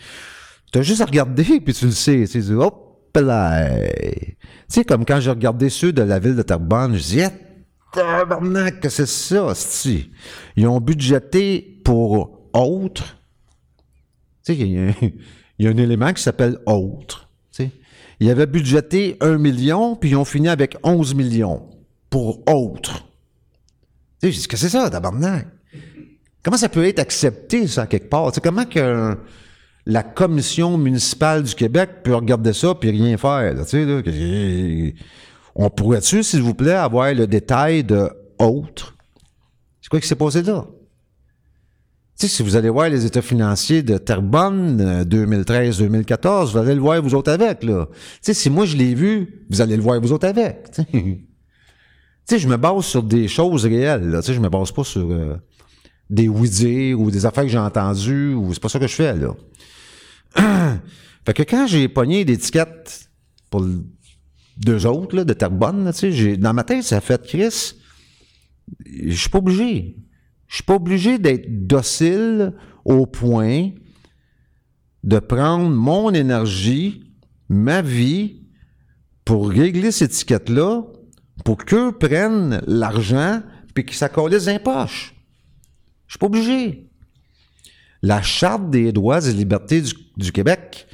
T'as juste à regarder, puis tu le sais. Tu dis, hop là. Tu sais, comme quand j'ai regardé ceux de la ville de Terrebonne, je dis, eh, tabarnak, que c'est ça, c'ti. Ils ont budgété pour autres. Tu sais, il y, a un- un élément qui s'appelle autre. Tu sais. Ils avaient budgété 1 million, puis ils ont fini avec 11 millions pour autre. Tu sais, dis, que c'est ça, tabarnak? Comment ça peut être accepté, ça, quelque part? Tu sais, comment que la commission municipale du Québec peut regarder ça puis rien faire, là, tu sais, là, on pourrait-tu, s'il vous plaît, avoir le détail de autre? C'est quoi qui s'est passé là? Tu sais, si vous allez voir les états financiers de Terrebonne euh, 2013-2014, vous allez le voir vous autres avec, là. Tu sais, si moi je l'ai vu, vous allez le voir vous autres avec. Je me base sur des choses réelles. Tu sais, je me base pas sur euh, des oui-dire ou des affaires que j'ai entendues, ou c'est pas ça que je fais, là. fait que quand j'ai pogné d'étiquettes pour deux autres, là, de Terrebonne, tu sais, dans ma tête, ça a fait Chris, je suis pas obligé. Je suis pas obligé d'être docile au point de prendre mon énergie, ma vie, pour régler cette étiquette-là, pour qu'eux prennent l'argent puis qu'ils s'accolissent dans les poches. Je suis pas obligé. La Charte des droits et libertés du, Québec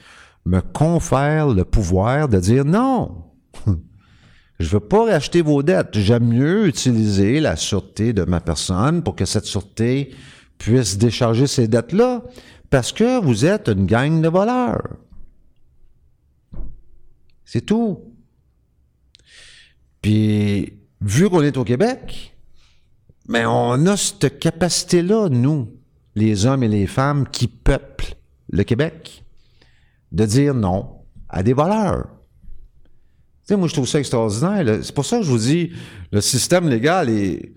me confère le pouvoir de dire non. Je veux pas racheter vos dettes. J'aime mieux utiliser la sûreté de ma personne pour que cette sûreté puisse décharger ces dettes-là parce que vous êtes une gang de voleurs. C'est tout. Puis, vu qu'on est au Québec, mais on a cette capacité-là, nous, les hommes et les femmes qui peuplent le Québec, de dire non à des voleurs. Tu sais, moi, je trouve ça extraordinaire. C'est pour ça que je vous dis, le système légal est...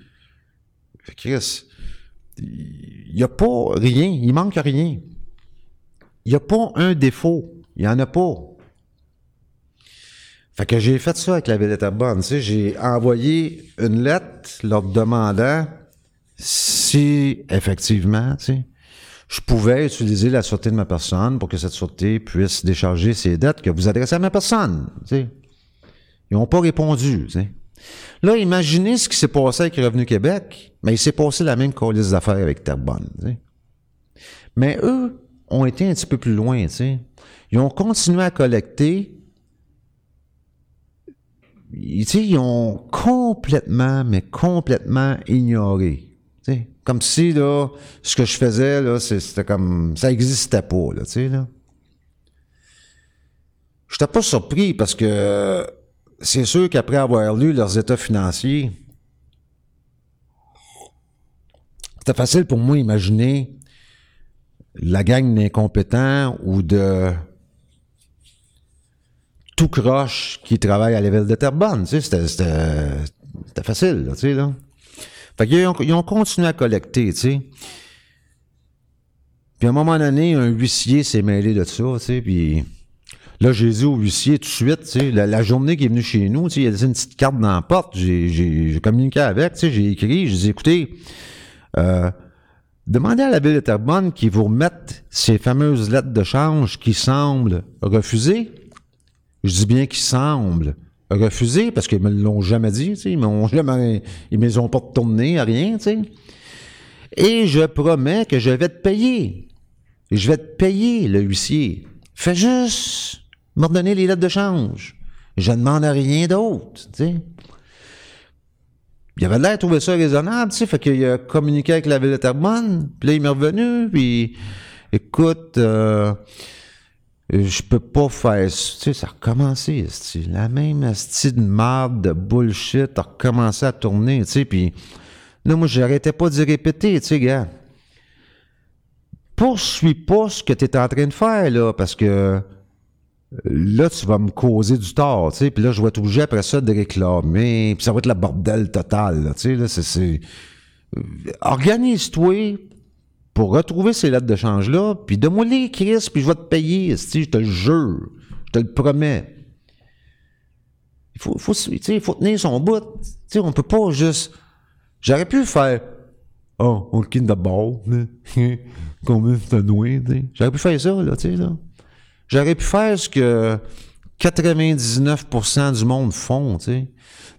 Chris, il n'y a pas rien, il manque rien. Il n'y a pas un défaut. Il n'y en a pas. Fait que j'ai fait ça avec la de Terrebonne. Tu sais, j'ai envoyé une lettre leur demandant si, effectivement, tu sais, je pouvais utiliser la sûreté de ma personne pour que cette sûreté puisse décharger ces dettes que vous adressez à ma personne. Tu sais. Ils n'ont pas répondu. tu sais. Là, imaginez ce qui s'est passé avec Revenu Québec, mais il s'est passé la même colise d'affaires avec Terrebonne. tu sais. Mais eux ont été un petit peu plus loin. Ils ont continué à collecter. Ils, ont complètement, mais complètement ignoré. Comme si là, ce que je faisais, là, c'était comme. ça n'existait pas, là, tu sais, là. Pas surpris parce que c'est sûr qu'après avoir lu leurs états financiers, c'était facile pour moi d'imaginer la gang d'incompétents ou de tout croche qui travaille à l'ével de Terrebonne. C'était, facile, tu sais, là. Fait ils ont continué à collecter, tu sais. Puis à un moment donné, un huissier s'est mêlé de ça, tu sais, puis là, j'ai dit au huissier tout de suite, tu sais, la, la journée qu'il est venu chez nous, tu sais, il a laissé une petite carte dans la porte, j'ai communiqué avec, tu sais, j'ai écrit, j'ai dit, écoutez, euh, demandez à la ville de Terrebonne qu'ils vous remettent ces fameuses lettres de change qui semblent refusées. Je dis bien qui semblent refusé parce qu'ils me l'ont jamais dit, ils m'ont jamais, ils ont pas retourné, rien, tu sais. Et je promets que je vais te payer. Je vais te payer, le huissier. Fais juste me redonner les lettres de change. Je ne demande rien d'autre. Il avait l'air de trouver ça raisonnable, tu fait qu'il a communiqué avec la ville de Terrebonne, puis là, il m'est revenu, puis écoute, euh, je peux pas faire, tu sais, ça a recommencé, la même style de marde, de bullshit a recommencé à tourner, tu sais, puis là, moi, j'arrêtais pas d'y répéter, tu sais, gars. Poursuis pas ce que tu en train de faire, là, parce que là, tu vas me causer du tort, tu sais, puis là, je vais être obligé après ça de réclamer, puis ça va être la bordel totale, tu sais, là, c'est... euh, Organise-toi pour retrouver ces lettres de change-là, puis donne-moi les, Chris, puis je vais te payer, esti, je te le jure, je te le promets. Il faut, faut, tenir son bout, tu sais, on peut pas juste... J'aurais pu faire... Oh, on quitte d'abord, combien c'est noué. J'aurais pu faire ça, là, tu sais, là. J'aurais pu faire ce que 99% du monde font, tu sais.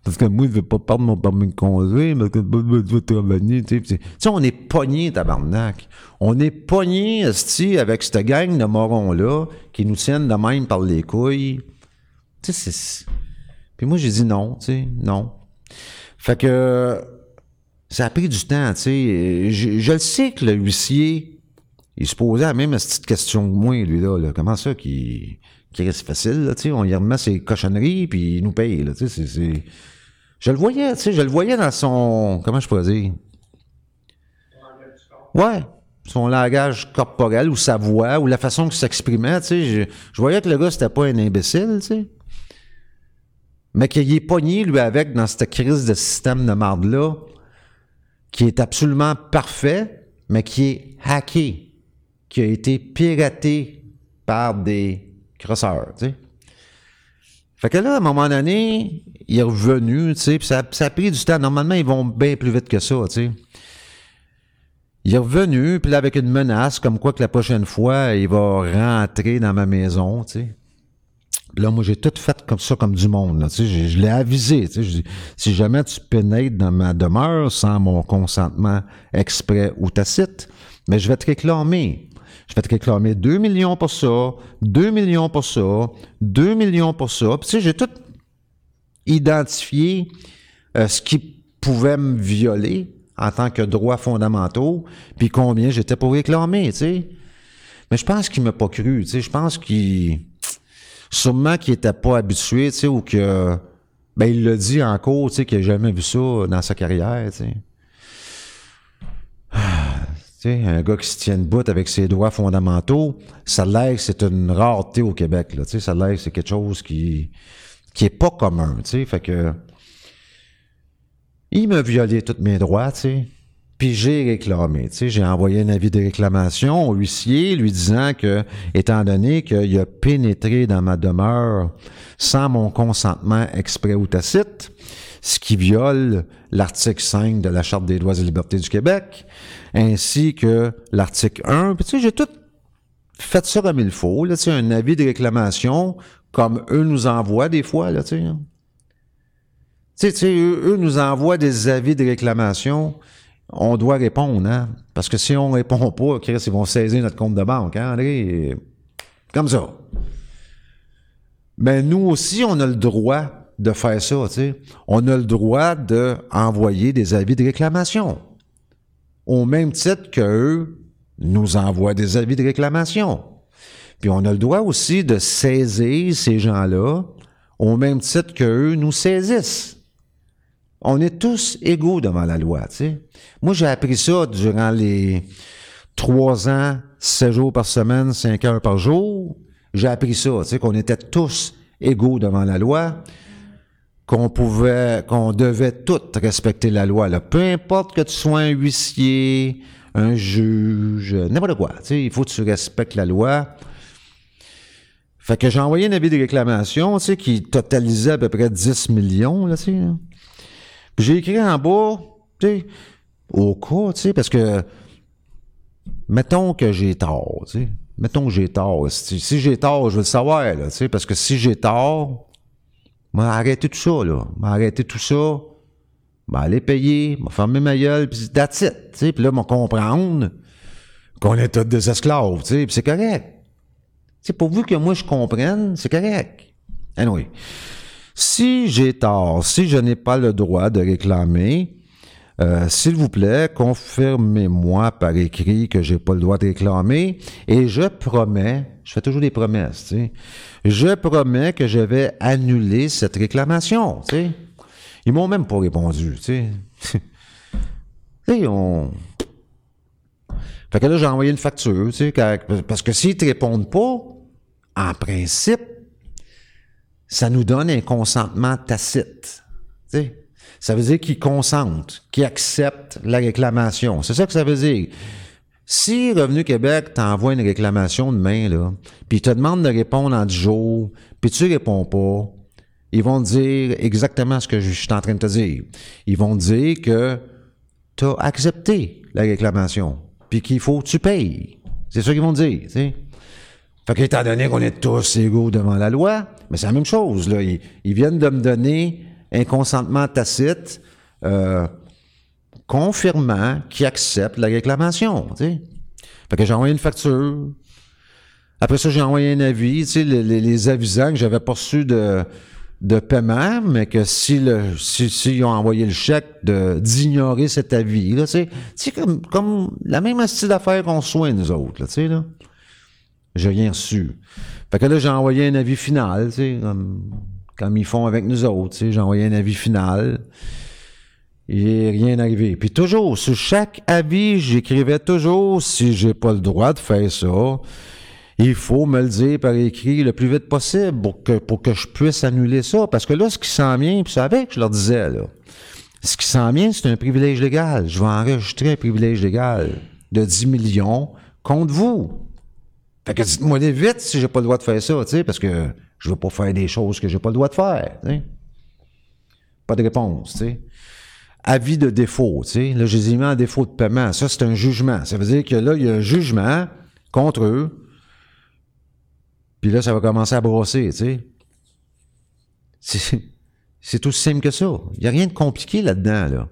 Parce que moi, je veux pas perdre mon permis de conduire, mais que je veux travailler, tu sais. Tu sais, on est pogné, tabarnak. On est pogné, avec cette gang de morons-là qui nous tiennent de même par les couilles. Tu sais, c'est... Puis moi, j'ai dit non, tu sais, non. Fait que ça a pris du temps, tu sais. Je, le sais que le huissier, il se posait la même petite question que moi, lui, là. là. Comment ça qui qui reste facile, là, tu sais, on y remet ses cochonneries, puis il nous paye, là, tu sais. Je le voyais, tu sais, je le voyais dans son... Comment je pourrais dire? Ouais, son langage corporel, ou sa voix, ou la façon qu'il s'exprimait, tu sais, je, je voyais que le gars, c'était pas un imbécile, tu sais. Mais qu'il est pogné, lui, avec, dans cette crise de système de marde-là, qui est absolument parfait, mais qui est hacké, qui a été piraté par des crosseurs, tu sais. Fait que là, à un moment donné, il est revenu, tu sais, puis ça, ça a pris du temps. Normalement, ils vont bien plus vite que ça, tu sais. Il est revenu, puis là, avec une menace, comme quoi que la prochaine fois, il va rentrer dans ma maison, tu sais. Là, moi, j'ai tout fait comme ça, comme du monde. Là, tu sais, je, l'ai avisé. Tu sais, dis, si jamais tu pénètres dans ma demeure sans mon consentement exprès ou tacite, mais je vais te réclamer. Je vais te réclamer 2 millions pour ça, 2 millions pour ça, 2 millions pour ça. Puis j'ai tout identifié euh, ce qui pouvait me violer en tant que droits fondamentaux, puis combien j'étais pour réclamer, tu sais. Mais je pense qu'il m'a pas cru, tu sais. Je pense qu'il sûrement qu'il était pas habitué, tu sais, ou que ben il l'a dit en cours, tu sais, qu'il n'a jamais vu ça dans sa carrière, tu sais. Un gars qui se tient debout avec ses droits fondamentaux, ça l'air c'est une rareté au Québec, là, tu ça l'air c'est quelque chose qui qui est pas commun, tu fait que il m'a violé tous mes droits, tu. Puis j'ai réclamé, tu j'ai envoyé un avis de réclamation au huissier lui disant que, étant donné qu'il a pénétré dans ma demeure sans mon consentement exprès ou tacite, ce qui viole l'article 5 de la Charte des droits et libertés du Québec, ainsi que l'article 1. Puis tu sais, j'ai tout fait ça comme il faut, là, un avis de réclamation comme eux nous envoient des fois, là, tu sais. hein. Eux nous envoient des avis de réclamation on doit répondre, hein? Parce que si on répond pas, Chris, ils vont saisir notre compte de banque, hein, André? Comme ça. Mais nous aussi, on a le droit de faire ça, tu sais. On a le droit d'envoyer des avis de réclamation. Au même titre qu'eux nous envoient des avis de réclamation. Puis on a le droit aussi de saisir ces gens-là au même titre qu'eux nous saisissent. On est tous égaux devant la loi, tu sais. Moi, j'ai appris ça durant les trois ans, sept jours par semaine, cinq heures par jour. J'ai appris ça, tu sais, qu'on était tous égaux devant la loi, qu'on pouvait, qu'on devait tous respecter la loi, là. Peu importe que tu sois un huissier, un juge, n'importe quoi, il faut que tu respectes la loi. Fait que j'ai envoyé un avis de réclamation, qui totalisait à peu près 10 millions, là, là. Puis j'ai écrit en bas, au cas, parce que, mettons que j'ai tort. Mettons que j'ai tort. Si, j'ai tort, je veux le savoir, là, parce que si j'ai tort, m'a arrêté tout ça, là. M'a arrêté tout ça. M'a aller payer, m'a fermé ma gueule, puis that's it. tu sais. Puis là, m'a comprendre qu'on est tous des esclaves, tu sais, puis c'est correct. C'est pourvu que moi je comprenne, c'est correct. Anyway. Si j'ai tort, si je n'ai pas le droit de réclamer, euh, s'il vous plaît, confirmez-moi par écrit que j'ai pas le droit de réclamer et je promets, je fais toujours des promesses, tu sais, je promets que je vais annuler cette réclamation, tu sais. Ils m'ont même pas répondu, tu sais. Fait que là, j'ai envoyé une facture, parce que s'ils te répondent pas, en principe, ça nous donne un consentement tacite. Ça veut dire qu'ils consentent, qu'ils acceptent la réclamation. C'est ça que ça veut dire. Si Revenu Québec t'envoie une réclamation demain, là, puis il te demande de répondre en 10 jours, puis tu réponds pas, ils vont dire exactement ce que je suis en train de te dire. Ils vont dire que tu as accepté la réclamation, puis qu'il faut que tu payes. C'est ça qu'ils vont dire. sais. Fait qu'étant donné qu'on est tous égaux devant la loi, mais c'est la même chose. Là. Ils, viennent de me donner un consentement tacite euh, confirmant qu'ils acceptent la réclamation. Fait que j'ai envoyé une facture. Après ça, j'ai envoyé un avis, sais, les, les, avisant que j'avais pas reçu de, de paiement, mais que si ont envoyé le chèque de d'ignorer cet avis, c'est comme, comme la même style d'affaires qu'on soigne, nous autres, tu sais, là. J'ai rien reçu. Fait que là, j'ai envoyé un avis final, tu sais, comme, ils font avec nous autres, j'ai envoyé un avis final. Et rien arrivé. Puis toujours, sur chaque avis, j'écrivais toujours, si j'ai pas le droit de faire ça, il faut me le dire par écrit le plus vite possible pour que, pour que je puisse annuler ça. Parce que là, ce qui s'en vient, puis savez que je leur disais, là, ce qui s'en vient, c'est un privilège légal. Je vais enregistrer un privilège légal de 10 millions contre vous. Fait que dites-moi vite si j'ai pas le droit de faire ça, tu sais, parce que je veux pas faire des choses que j'ai pas le droit de faire. Pas de réponse, tu sais. Avis de défaut, tu sais. Là, je les en défaut de paiement. Ça, c'est un jugement. Ça veut dire que là, il y a un jugement contre eux. Puis là, ça va commencer à brosser. C'est tout simple que ça. Il n'y a rien de compliqué là-dedans, là.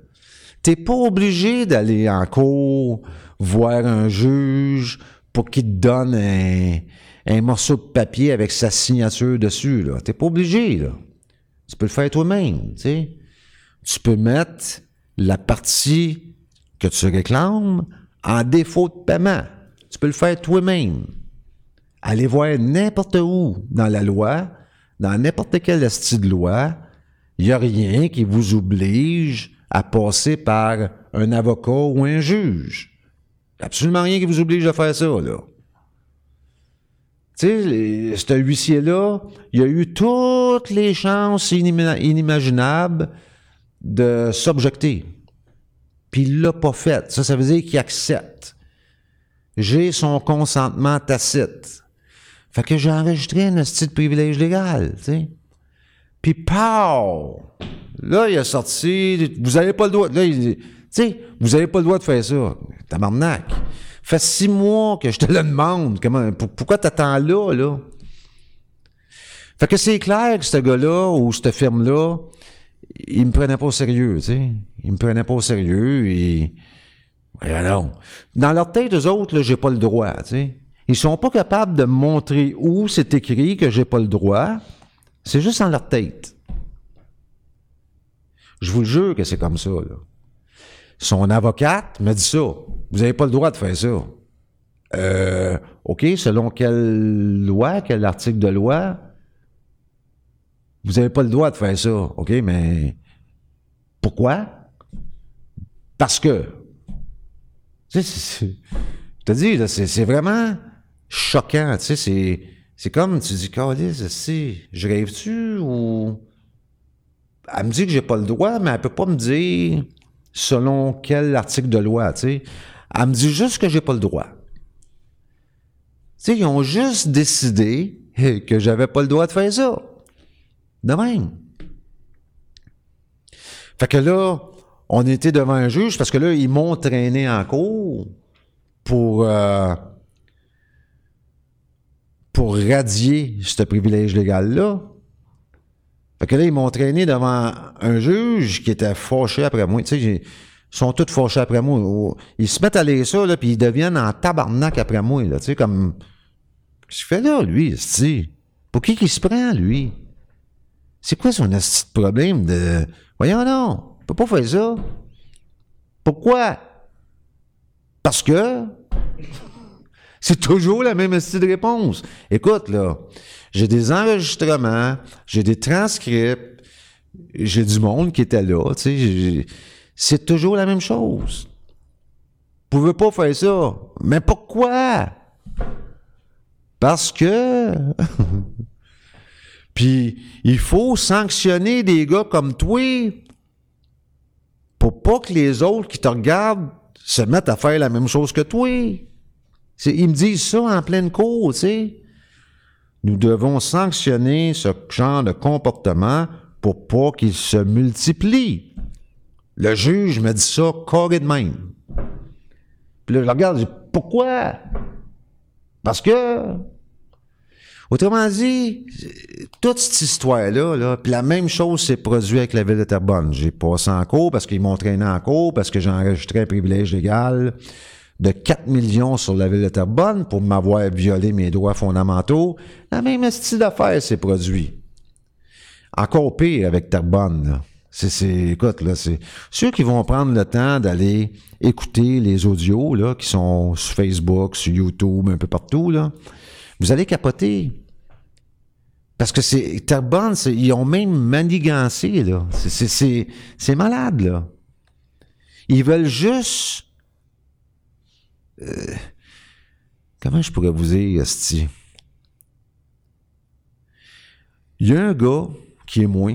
T'es pas obligé d'aller en cours, voir un juge, pour qu'il te donne un, morceau de papier avec sa signature dessus. Tu n'es pas obligé. Là. Tu peux le faire toi-même. Tu peux mettre la partie que tu réclames en défaut de paiement. Tu peux le faire toi-même. Allez voir n'importe où dans la loi, dans n'importe quel style de loi, il n'y a rien qui vous oblige à passer par un avocat ou un juge. Absolument rien qui vous oblige à faire ça, là. Tu sais, ce huissier-là, il a eu toutes les chances inimaginables de s'objecter. Puis il l'a pas fait. Ça, ça veut dire qu'il accepte. J'ai son consentement tacite. Fait que j'ai enregistré un style de privilège légal, tu sais. Puis, pow! Là, il a sorti, vous avez pas le droit. Là, il, tu sais, vous n'avez pas le droit de faire ça. Tabarnak. Fait six mois que je te le demande. Comment, pourquoi t'attends là, là? Fait que c'est clair que ce gars-là ou cette firme-là, il me prenait pas au sérieux, tu sais. Il me prenait pas au sérieux et... Dans leur tête, eux autres, là, j'ai pas le droit, tu sais. Ils sont pas capables de montrer où c'est écrit que j'ai pas le droit. C'est juste dans leur tête. Je vous le jure que c'est comme ça, là. Son avocate me dit ça. Vous n'avez pas le droit de faire ça. Euh, OK, selon quelle loi, quel article de loi, vous n'avez pas le droit de faire ça. OK, mais pourquoi? Parce que. Tu je te dis, c'est vraiment choquant. Tu sais, c'est comme, tu dis, Carlis, si, je rêve-tu ou. Elle me dit que j'ai pas le droit, mais elle peut pas me dire selon quel article de loi, tu sais. Elle me dit juste que j'ai pas le droit. Tu sais, ils ont juste décidé que j'avais pas le droit de faire ça. De même. Fait que là, on était devant un juge parce que là, ils m'ont traîné en cours pour euh, pour radier ce privilège légal-là. Fait que là, ils m'ont traîné devant un juge qui était fâché après moi. Tu sais, sont tous fâchés après moi. Ils se mettent à lire ça, là, puis ils deviennent en tabarnak après moi, là. Tu sais, comme... Qu'est-ce qu'il fait là, lui, esti? Pour qui qu'il se prend, lui? C'est quoi son de problème de... Voyons non, on peut pas faire ça. Pourquoi? Parce que... C'est toujours la même esti de réponse. Écoute, là, j'ai des enregistrements, j'ai des transcripts, j'ai du monde qui était là, tu sais, c'est toujours la même chose. Vous pouvez pas faire ça. Mais pourquoi? Parce que... Puis, il faut sanctionner des gars comme toi pour pas que les autres qui te regardent se mettent à faire la même chose que toi. Ils me disent ça en pleine cour, tu sais. Nous devons sanctionner ce genre de comportement pour pas qu'il se multiplie. Le juge me dit ça carré de même. Puis là, je regarde, je dis, pourquoi? Parce que, autrement dit, toute cette histoire-là, là, puis la même chose s'est produite avec la ville de Terrebonne. J'ai passé en cours parce qu'ils m'ont traîné en cours, parce que j'ai enregistré un privilège légal de 4 millions sur la ville de Terrebonne pour m'avoir violé mes droits fondamentaux. La même style d'affaires s'est produit. Encore pire avec Terrebonne, là. C'est, écoute, là, c'est ceux qui vont prendre le temps d'aller écouter les audios, là, qui sont sur Facebook, sur YouTube, un peu partout. Vous allez capoter. Parce que c'est, Terrebonne, ils ont même manigancé, là. C'est, malade, là. Ils veulent juste, euh, comment je pourrais vous dire, Esti? Il y a un gars qui est moi,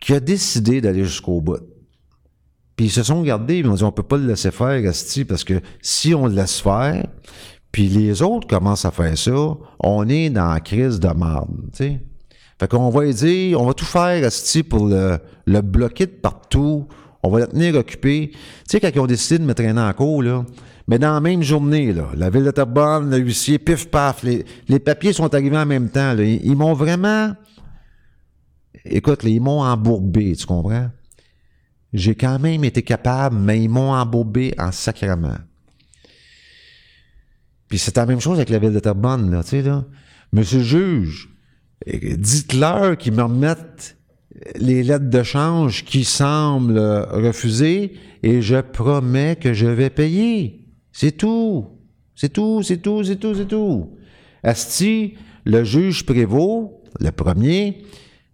qui a décidé d'aller jusqu'au bout. Puis ils se sont regardés, ils m'ont dit on peut pas le laisser faire, Asti, parce que si on le laisse faire, puis les autres commencent à faire ça, on est dans la crise de marde. Fait qu'on va dire, on va tout faire, Asti, pour le, le bloquer de partout, on va le tenir occupé. Tu sais, quand ils ont décidé de me traîner en cours, là, mais dans la même journée, là, la ville de Terrebonne, le huissier, pif paf, les, les papiers sont arrivés en même temps, ils m'ont vraiment écoute, ils m'ont embourbé, tu comprends? J'ai quand même été capable, mais ils m'ont embourbé en sacrement. Puis c'est la même chose avec la ville de Terrebonne, là, tu sais, là. Monsieur le juge, dites-leur qu'ils me remettent les lettres de change qui semblent refuser et je promets que je vais payer. C'est tout. C'est tout, c'est tout, c'est tout, c'est tout. Asti, le juge Prévost, le premier,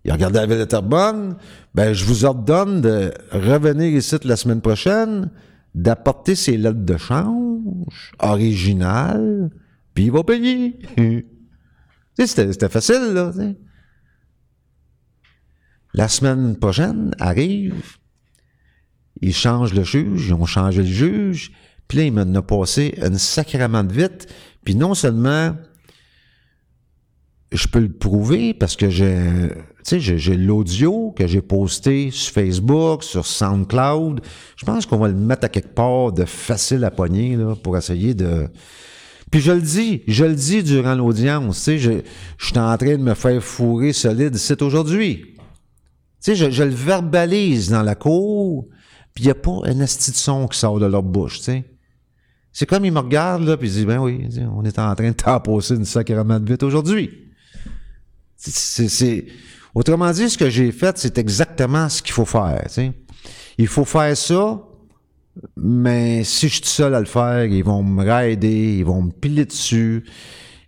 il a regardé la ville de Terrebonne, ben, je vous ordonne de revenir ici la semaine prochaine, d'apporter ses lettres de change originales, puis il va payer. c'était, facile, là. La semaine prochaine arrive, ils changent le juge, ils ont changé le juge, puis là, il m'en a passé une sacrament de vite, puis non seulement je peux le prouver parce que j'ai, sais, j'ai, l'audio que j'ai posté sur Facebook, sur SoundCloud. Je pense qu'on va le mettre à quelque part de facile à pogner, là, pour essayer de... Puis je le dis, je le dis durant l'audience, tu sais, je, je suis en train de me faire fourrer solide c'est aujourd'hui. Tu sais, je, je le verbalise dans la cour, puis il n'y a pas un esti de son qui sort de leur bouche, tu sais. C'est comme ils me regardent, là, puis ils disent, ben oui, on est en train de t'apposer une sacrément de vite aujourd'hui. C'est, autrement dit, ce que j'ai fait, c'est exactement ce qu'il faut faire. Il faut faire ça, mais si je suis seul à le faire, ils vont me raider, ils vont me piler dessus,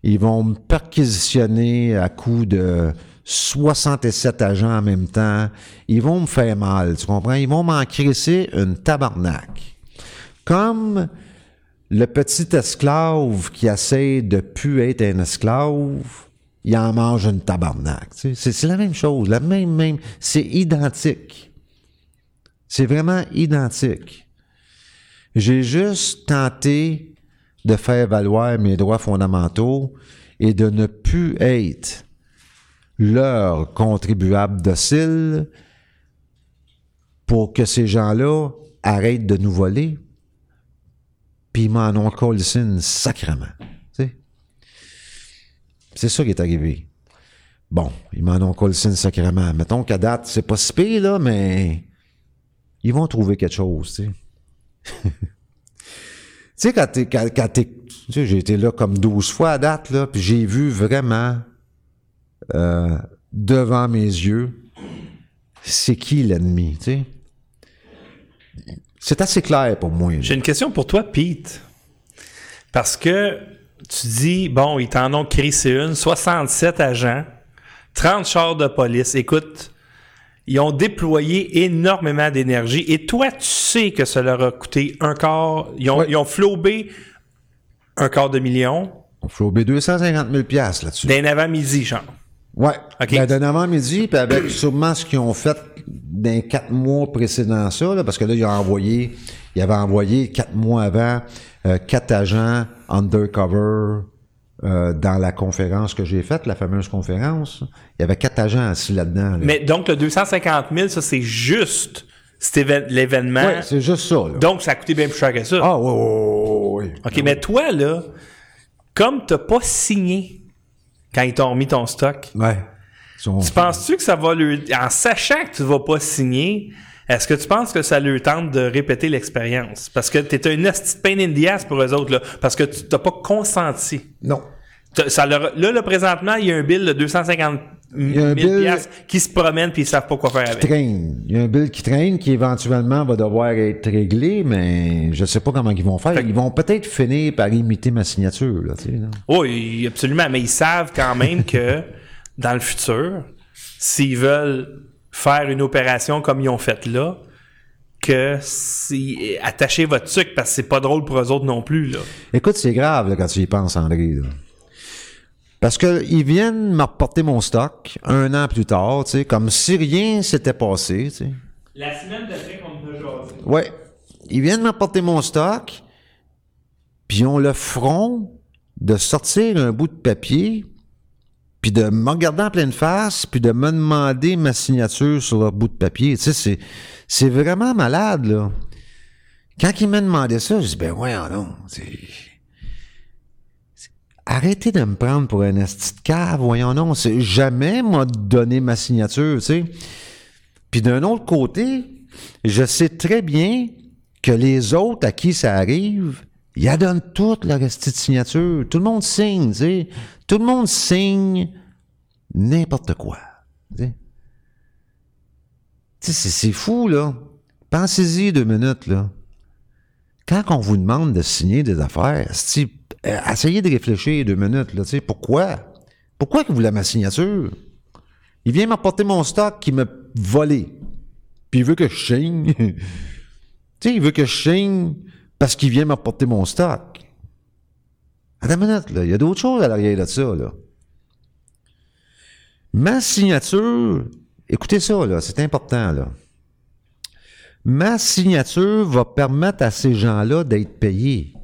ils vont me perquisitionner à coup de 67 agents en même temps. Ils vont me faire mal, tu comprends? Ils vont m'en crisser une tabarnak. Comme le petit esclave qui essaie de plus être un esclave, il en mange une tabarnak. C'est, la même chose, la même, même, c'est identique. C'est vraiment identique. J'ai juste tenté de faire valoir mes droits fondamentaux et de ne plus être leur contribuable docile pour que ces gens-là arrêtent de nous voler, puis ils m'en ont collé sacrement. C'est ça qui est arrivé. Bon, ils m'en ont collé une sacrément. Mettons qu'à date, c'est pas si pire, là, mais ils vont trouver quelque chose, tu sais. tu sais, quand t'es, quand, j'ai été là comme 12 fois à date, là, puis j'ai vu vraiment, euh, devant mes yeux, c'est qui l'ennemi, tu sais. C'est assez clair pour moi. J'ai une question pour toi, Pete. Parce que tu dis, bon, ils t'en ont crissé une, 67 agents, 30 chars de police. Écoute, ils ont déployé énormément d'énergie. Et toi, tu sais que ça leur a coûté un quart. Ils ont, ils ont flobé un quart de million On B 250 000 piastres là-dessus. d'un avant-midi, genre. Ouais. OK. Ben, d'un avant-midi, puis avec sûrement ce qu'ils ont fait dans les quatre mois précédents ça, là, parce que là, ils ont envoyé, ils avaient envoyé quatre mois avant euh, quatre agents undercover euh, dans la conférence que j'ai faite, la fameuse conférence. Il y avait quatre agents assis là-dedans. là. Mais donc, le 250 000, ça, c'est juste l'événement. Ouais, c'est juste ça. Là. donc, ça a coûté bien plus cher que ça. Ah, ouais, ouais, ouais. OK, mais toi, là, comme t'as pas signé quand ils t'ont remis ton stock, Ouais. Tu penses-tu que ça va lui... En sachant que tu vas pas signer, est-ce que tu penses que ça lui tente de répéter l'expérience? Parce que t'es un esti de pain in the ass pour eux autres, là. Parce que tu t'as pas consenti. Non. Ça leur- là, là, présentement, il y a un bill de 250 y a un 000 bill- qui se promène puis ils savent pas quoi faire avec. traîne. Il y a un bill qui traîne qui éventuellement va devoir être réglé, mais je sais pas comment ils vont faire. Fait Ils vont peut-être finir par imiter ma signature, là, tu sais, là. Oui, absolument. Mais ils savent quand même que dans le futur, s'ils veulent faire une opération comme ils ont fait là, que si attachez votre sucre parce que c'est pas drôle pour eux autres non plus là. Écoute, c'est grave, là, quand tu y penses, André, là. Parce que ils viennent me reporter mon stock un an plus tard, tu sais, comme si rien s'était passé, tu sais. La semaine d'après qu'on a jasé. Ouais. Ils viennent m'apporter mon stock, puis ils ont le front de sortir un bout de papier, puis de me regarder en pleine face, puis de me demander ma signature sur leur bout de papier. Tu sais, c'est, vraiment malade, là. Quand ils m'ont demandé ça, je dis, ben ouais, non, Arrêtez de me prendre pour un esti de cave, voyons non. Jamais m'a donné ma signature, tu sais. Puis d'un autre côté, je sais très bien que les autres à qui ça arrive, ils adonnent toute leur esti de signature. Tout le monde signe, tu sais. Tout le monde signe n'importe quoi. Tu sais, c'est, fou, là. Pensez-y deux minutes, là. Quand on vous demande de signer des affaires, euh, essayez de réfléchir deux minutes, là. Tu sais, pourquoi? Pourquoi que vous ma signature? Il vient m'apporter mon stock qui m'a volé. Puis il veut que je signe. tu sais, il veut que je signe parce qu'il vient m'apporter mon stock. Attends une minute, là. Il y a d'autres choses à l'arrière de ça, là. Ma signature, écoutez ça, là, c'est important, là. Ma signature va permettre à ces gens-là d'être payés.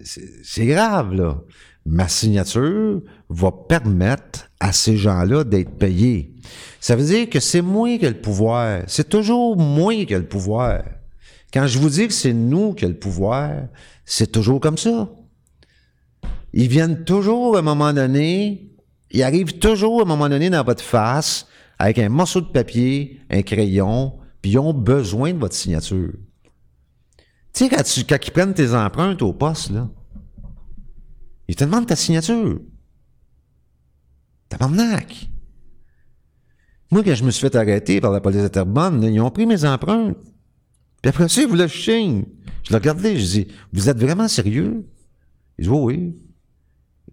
C'est grave, là. Ma signature va permettre à ces gens-là d'être payés. Ça veut dire que c'est moi qui ai le pouvoir. C'est toujours moi qui ai le pouvoir. Quand je vous dis que c'est nous qui avons le pouvoir, c'est toujours comme ça. Ils viennent toujours à un moment donné, ils arrivent toujours à un moment donné dans votre face avec un morceau de papier, un crayon, puis ils ont besoin de votre signature. Tu sais, quand, quand ils prennent tes empreintes au poste, là, ils te demandent ta signature. Tabarnak! Moi, quand je me suis fait arrêter par la police de Terrebonne, ils ont pris mes empreintes. Puis après ça, ils voulaient que je. Je l'ai regardé, je dis, vous êtes vraiment sérieux? Ils disent, oui,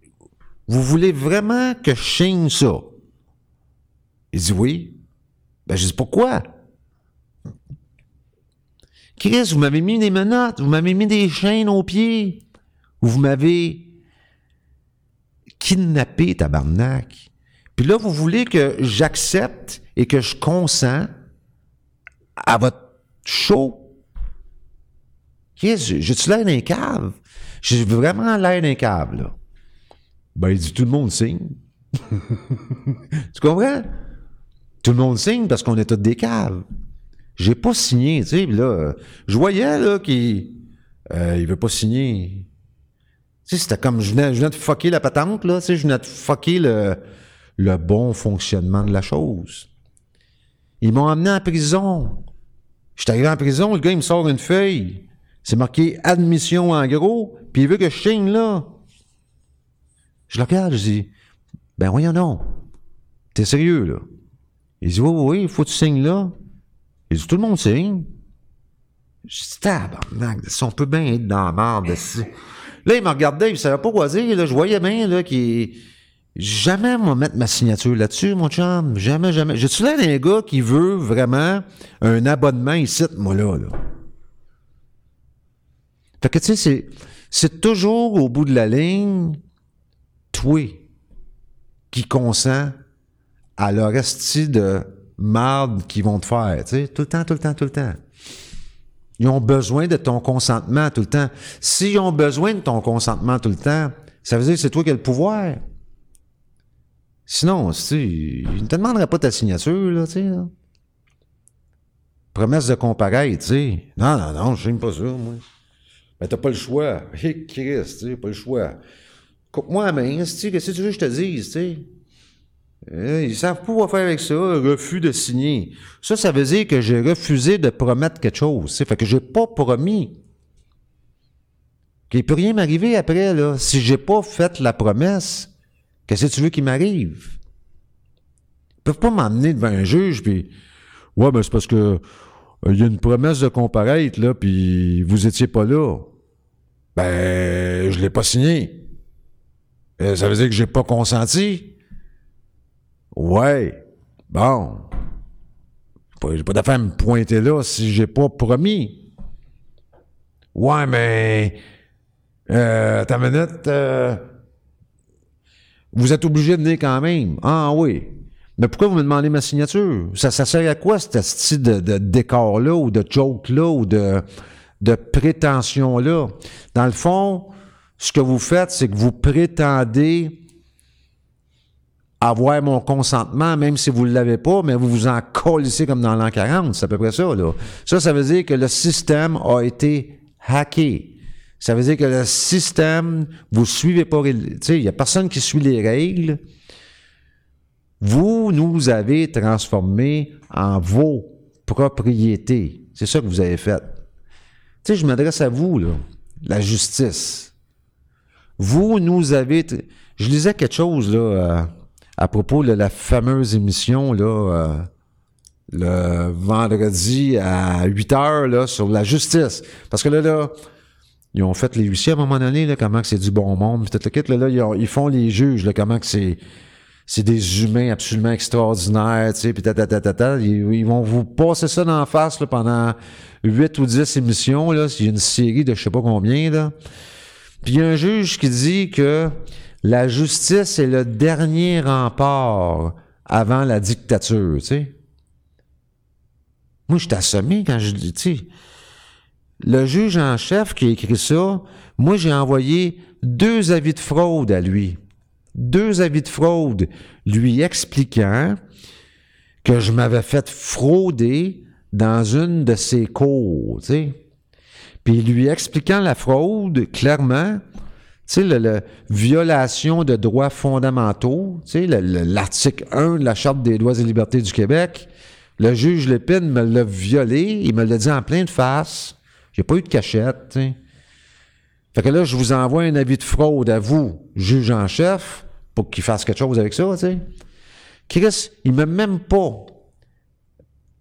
oui. Vous voulez vraiment que je signe ça? Il dit oui. Ben, je dis pourquoi? Chris, vous m'avez mis des menottes, vous m'avez mis des chaînes aux pieds, vous m'avez kidnappé, tabarnak. Puis là, vous voulez que j'accepte et que je consens à votre show? Chris, j'ai-tu l'air d'un cave? J'ai vraiment l'air d'un cave, là. Ben, il dit, tout le monde signe. tu comprends? Tout le monde signe parce qu'on est tous des caves. J'ai pas signé, tu sais, là, je voyais, là, qu'il euh, il veut pas signer. Tu sais, c'était comme, je venais, de fucker la patente, là, tu sais, je venais de fucker le bon fonctionnement de la chose. Ils m'ont emmené en prison. Je suis arrivé en prison, le gars, il me sort une feuille. C'est marqué admission en gros, puis il veut que je signe là. Je le regarde, je dis, ben voyons non. T'es sérieux, là? Il dit, oui, oui, il faut que tu signes là. Il dit, tout le monde signe. Je dis, tabarnak, on peut bien être dans la merde. Là, il me regardait, il savait pas quoi dire. Je voyais bien, là, qu'il Jamais moi mettre ma signature là-dessus, mon chum. Jamais, jamais. J'ai-tu l'air d'un gars qui veut vraiment un abonnement ici, moi, là, là? Fait que, tu sais, c'est, toujours au bout de la ligne, toi, qui consent à leur esti de marde qu'ils vont te faire, tu sais, tout le temps, tout le temps, tout le temps. Ils ont besoin de ton consentement tout le temps. S'ils ont besoin de ton consentement tout le temps, ça veut dire que c'est toi qui as le pouvoir. Sinon, tu ils ne te demanderaient pas ta signature, là, tu sais. Promesse de comparaître, tu sais. Non, non, non, je n'aime pas ça, moi. Ben, t'as pas le choix. Hé, Christ, tu pas le choix. Coupe-moi la main, qu'est-ce que tu veux que je te dise, tu sais? Euh, ils savent pas quoi faire avec ça, refus de signer. Ça, ça veut dire que j'ai refusé de promettre quelque chose. Fait que j'ai pas promis. Qu'il peut rien m'arriver après, là. Si j'ai pas fait la promesse, qu'est-ce que tu veux qu'il m'arrive? Ils peuvent pas m'emmener devant un juge, puis... Ouais, ben c'est parce que euh, il y a une promesse de comparaître, là, puis vous étiez pas là. Ben, je l'ai pas signé. Euh, ça veut dire que j'ai pas consenti. Ouais. Bon. J'ai pas d'affaire à me pointer là si j'ai pas promis. Ouais, mais. Euh, ta minute. Euh, vous êtes obligé de venir quand même. Ah oui. Mais pourquoi vous me demandez ma signature? Ça, sert à quoi, ce style de, de décor-là, ou de joke-là, ou de, de prétention-là? Dans le fond, ce que vous faites, c'est que vous prétendez avoir mon consentement, même si vous ne l'avez pas, mais vous vous en collissez comme dans l'an 40. C'est à peu près ça, là. Ça, ça veut dire que le système a été hacké. Ça veut dire que le système, vous suivez pas, tu sais, il n'y a personne qui suit les règles. Vous nous avez transformés en vos propriétés. C'est ça que vous avez fait. Tu sais, je m'adresse à vous, là, la justice. Vous nous avez... Je lisais quelque chose, là, euh, à propos de la fameuse émission là, euh, le vendredi à 8 heures là, sur la justice. Parce que là, là, ils ont fait les huissiers à un moment donné, là, comment que c'est du bon monde. Peut-être là, là, ils, font les juges, là, comment que c'est. C'est des humains absolument extraordinaires, tu sais, puis ils, ils, vont vous passer ça d'en face là, pendant 8 ou 10 émissions, là, s'il y a une série de je sais pas combien, là. Puis il y a un juge qui dit que la justice est le dernier rempart avant la dictature, tu sais. Moi, je assommé quand je dis, tu sais. Le juge en chef qui a écrit ça, moi, j'ai envoyé deux avis de fraude à lui. Deux avis de fraude lui expliquant que je m'avais fait frauder dans une de ses cours, tu. Puis lui expliquant la fraude clairement, tu sais, la violation de droits fondamentaux, tu sais, l'article 1 de la Charte des droits et libertés du Québec, le juge Lépine me l'a violé, il me l'a dit en pleine face. J'ai pas eu de cachette. Fait que là, je vous envoie un avis de fraude à vous, juge en chef, pour qu'il fasse quelque chose avec ça, tu sais. Chris, il m'a même pas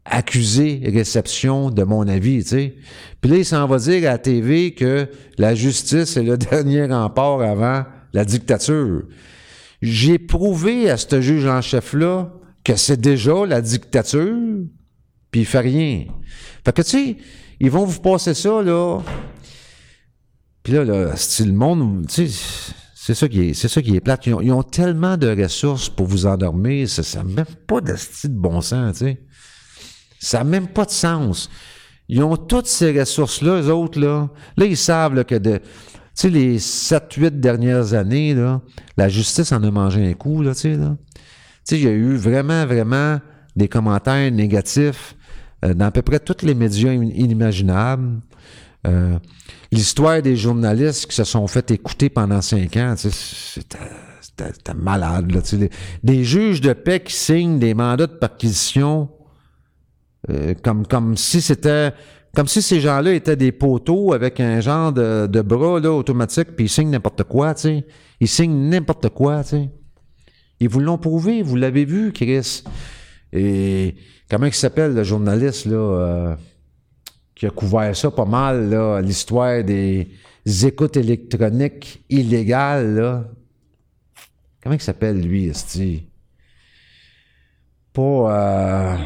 accusé réception de mon avis, tu sais. Puis là, il s'en va dire à la TV que la justice est le dernier rempart avant la dictature. J'ai prouvé à ce juge en chef-là que c'est déjà la dictature, puis il fait rien. Fait que, tu sais, ils vont vous passer ça, là. Puis là, là le monde, tu sais, c'est ça qui est, c'est ça qui est plate. Ils ont, tellement de ressources pour vous endormir, ça n'a même pas de style de bon sens, tu sais. Ça n'a même pas de sens. Ils ont toutes ces ressources-là, eux autres, là. Là, ils savent que de. Tu sais, les 7-8 dernières années, là, la justice en a mangé un coup, là, tu sais, là. Tu sais, il y a eu vraiment, vraiment des commentaires négatifs euh, dans à peu près tous les médias inimaginables. Euh, l'histoire des journalistes qui se sont fait écouter pendant cinq ans, c'était c'était malade. Là, des, des juges de paix qui signent des mandats de perquisition euh, comme, comme si c'était. Comme si ces gens-là étaient des poteaux avec un genre de, de bras là, automatique, puis ils signent n'importe quoi, tu sais. Ils signent n'importe quoi, tu sais. Ils vous l'ont prouvé, vous l'avez vu, Chris. Et comment il s'appelle le journaliste là euh, qui a couvert ça pas mal, là, l'histoire des écoutes électroniques illégales, là. Comment il s'appelle, lui, esti? Pas. euh,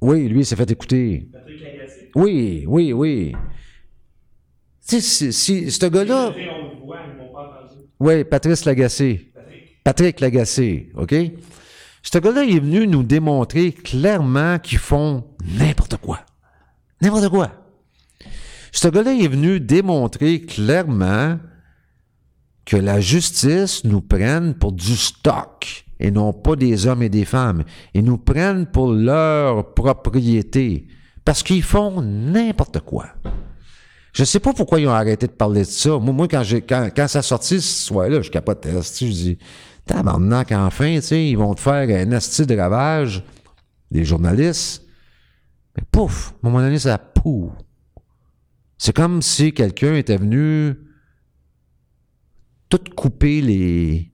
Oui, lui, il s'est fait écouter. Oui, oui, oui. Tu sais, si, si- ce gars-là. Oui, Patrice Lagacé. Patrick Lagacé, OK? Ce gars-là, il est venu nous démontrer clairement qu'ils font n'importe quoi. N'importe quoi. Ce gars-là est venu démontrer clairement que la justice nous prenne pour du stock et non pas des hommes et des femmes. Ils nous prennent pour leur propriété parce qu'ils font n'importe quoi. Je sais pas pourquoi ils ont arrêté de parler de ça. Moi, moi quand, j'ai, quand, quand ça sortit ce soir-là, je capotais. Je dis, tabarnak, enfin, ils vont te faire un asti de ravage, les journalistes. Pouf, à un moment donné, ça pouf. C'est comme si quelqu'un était venu tout couper les.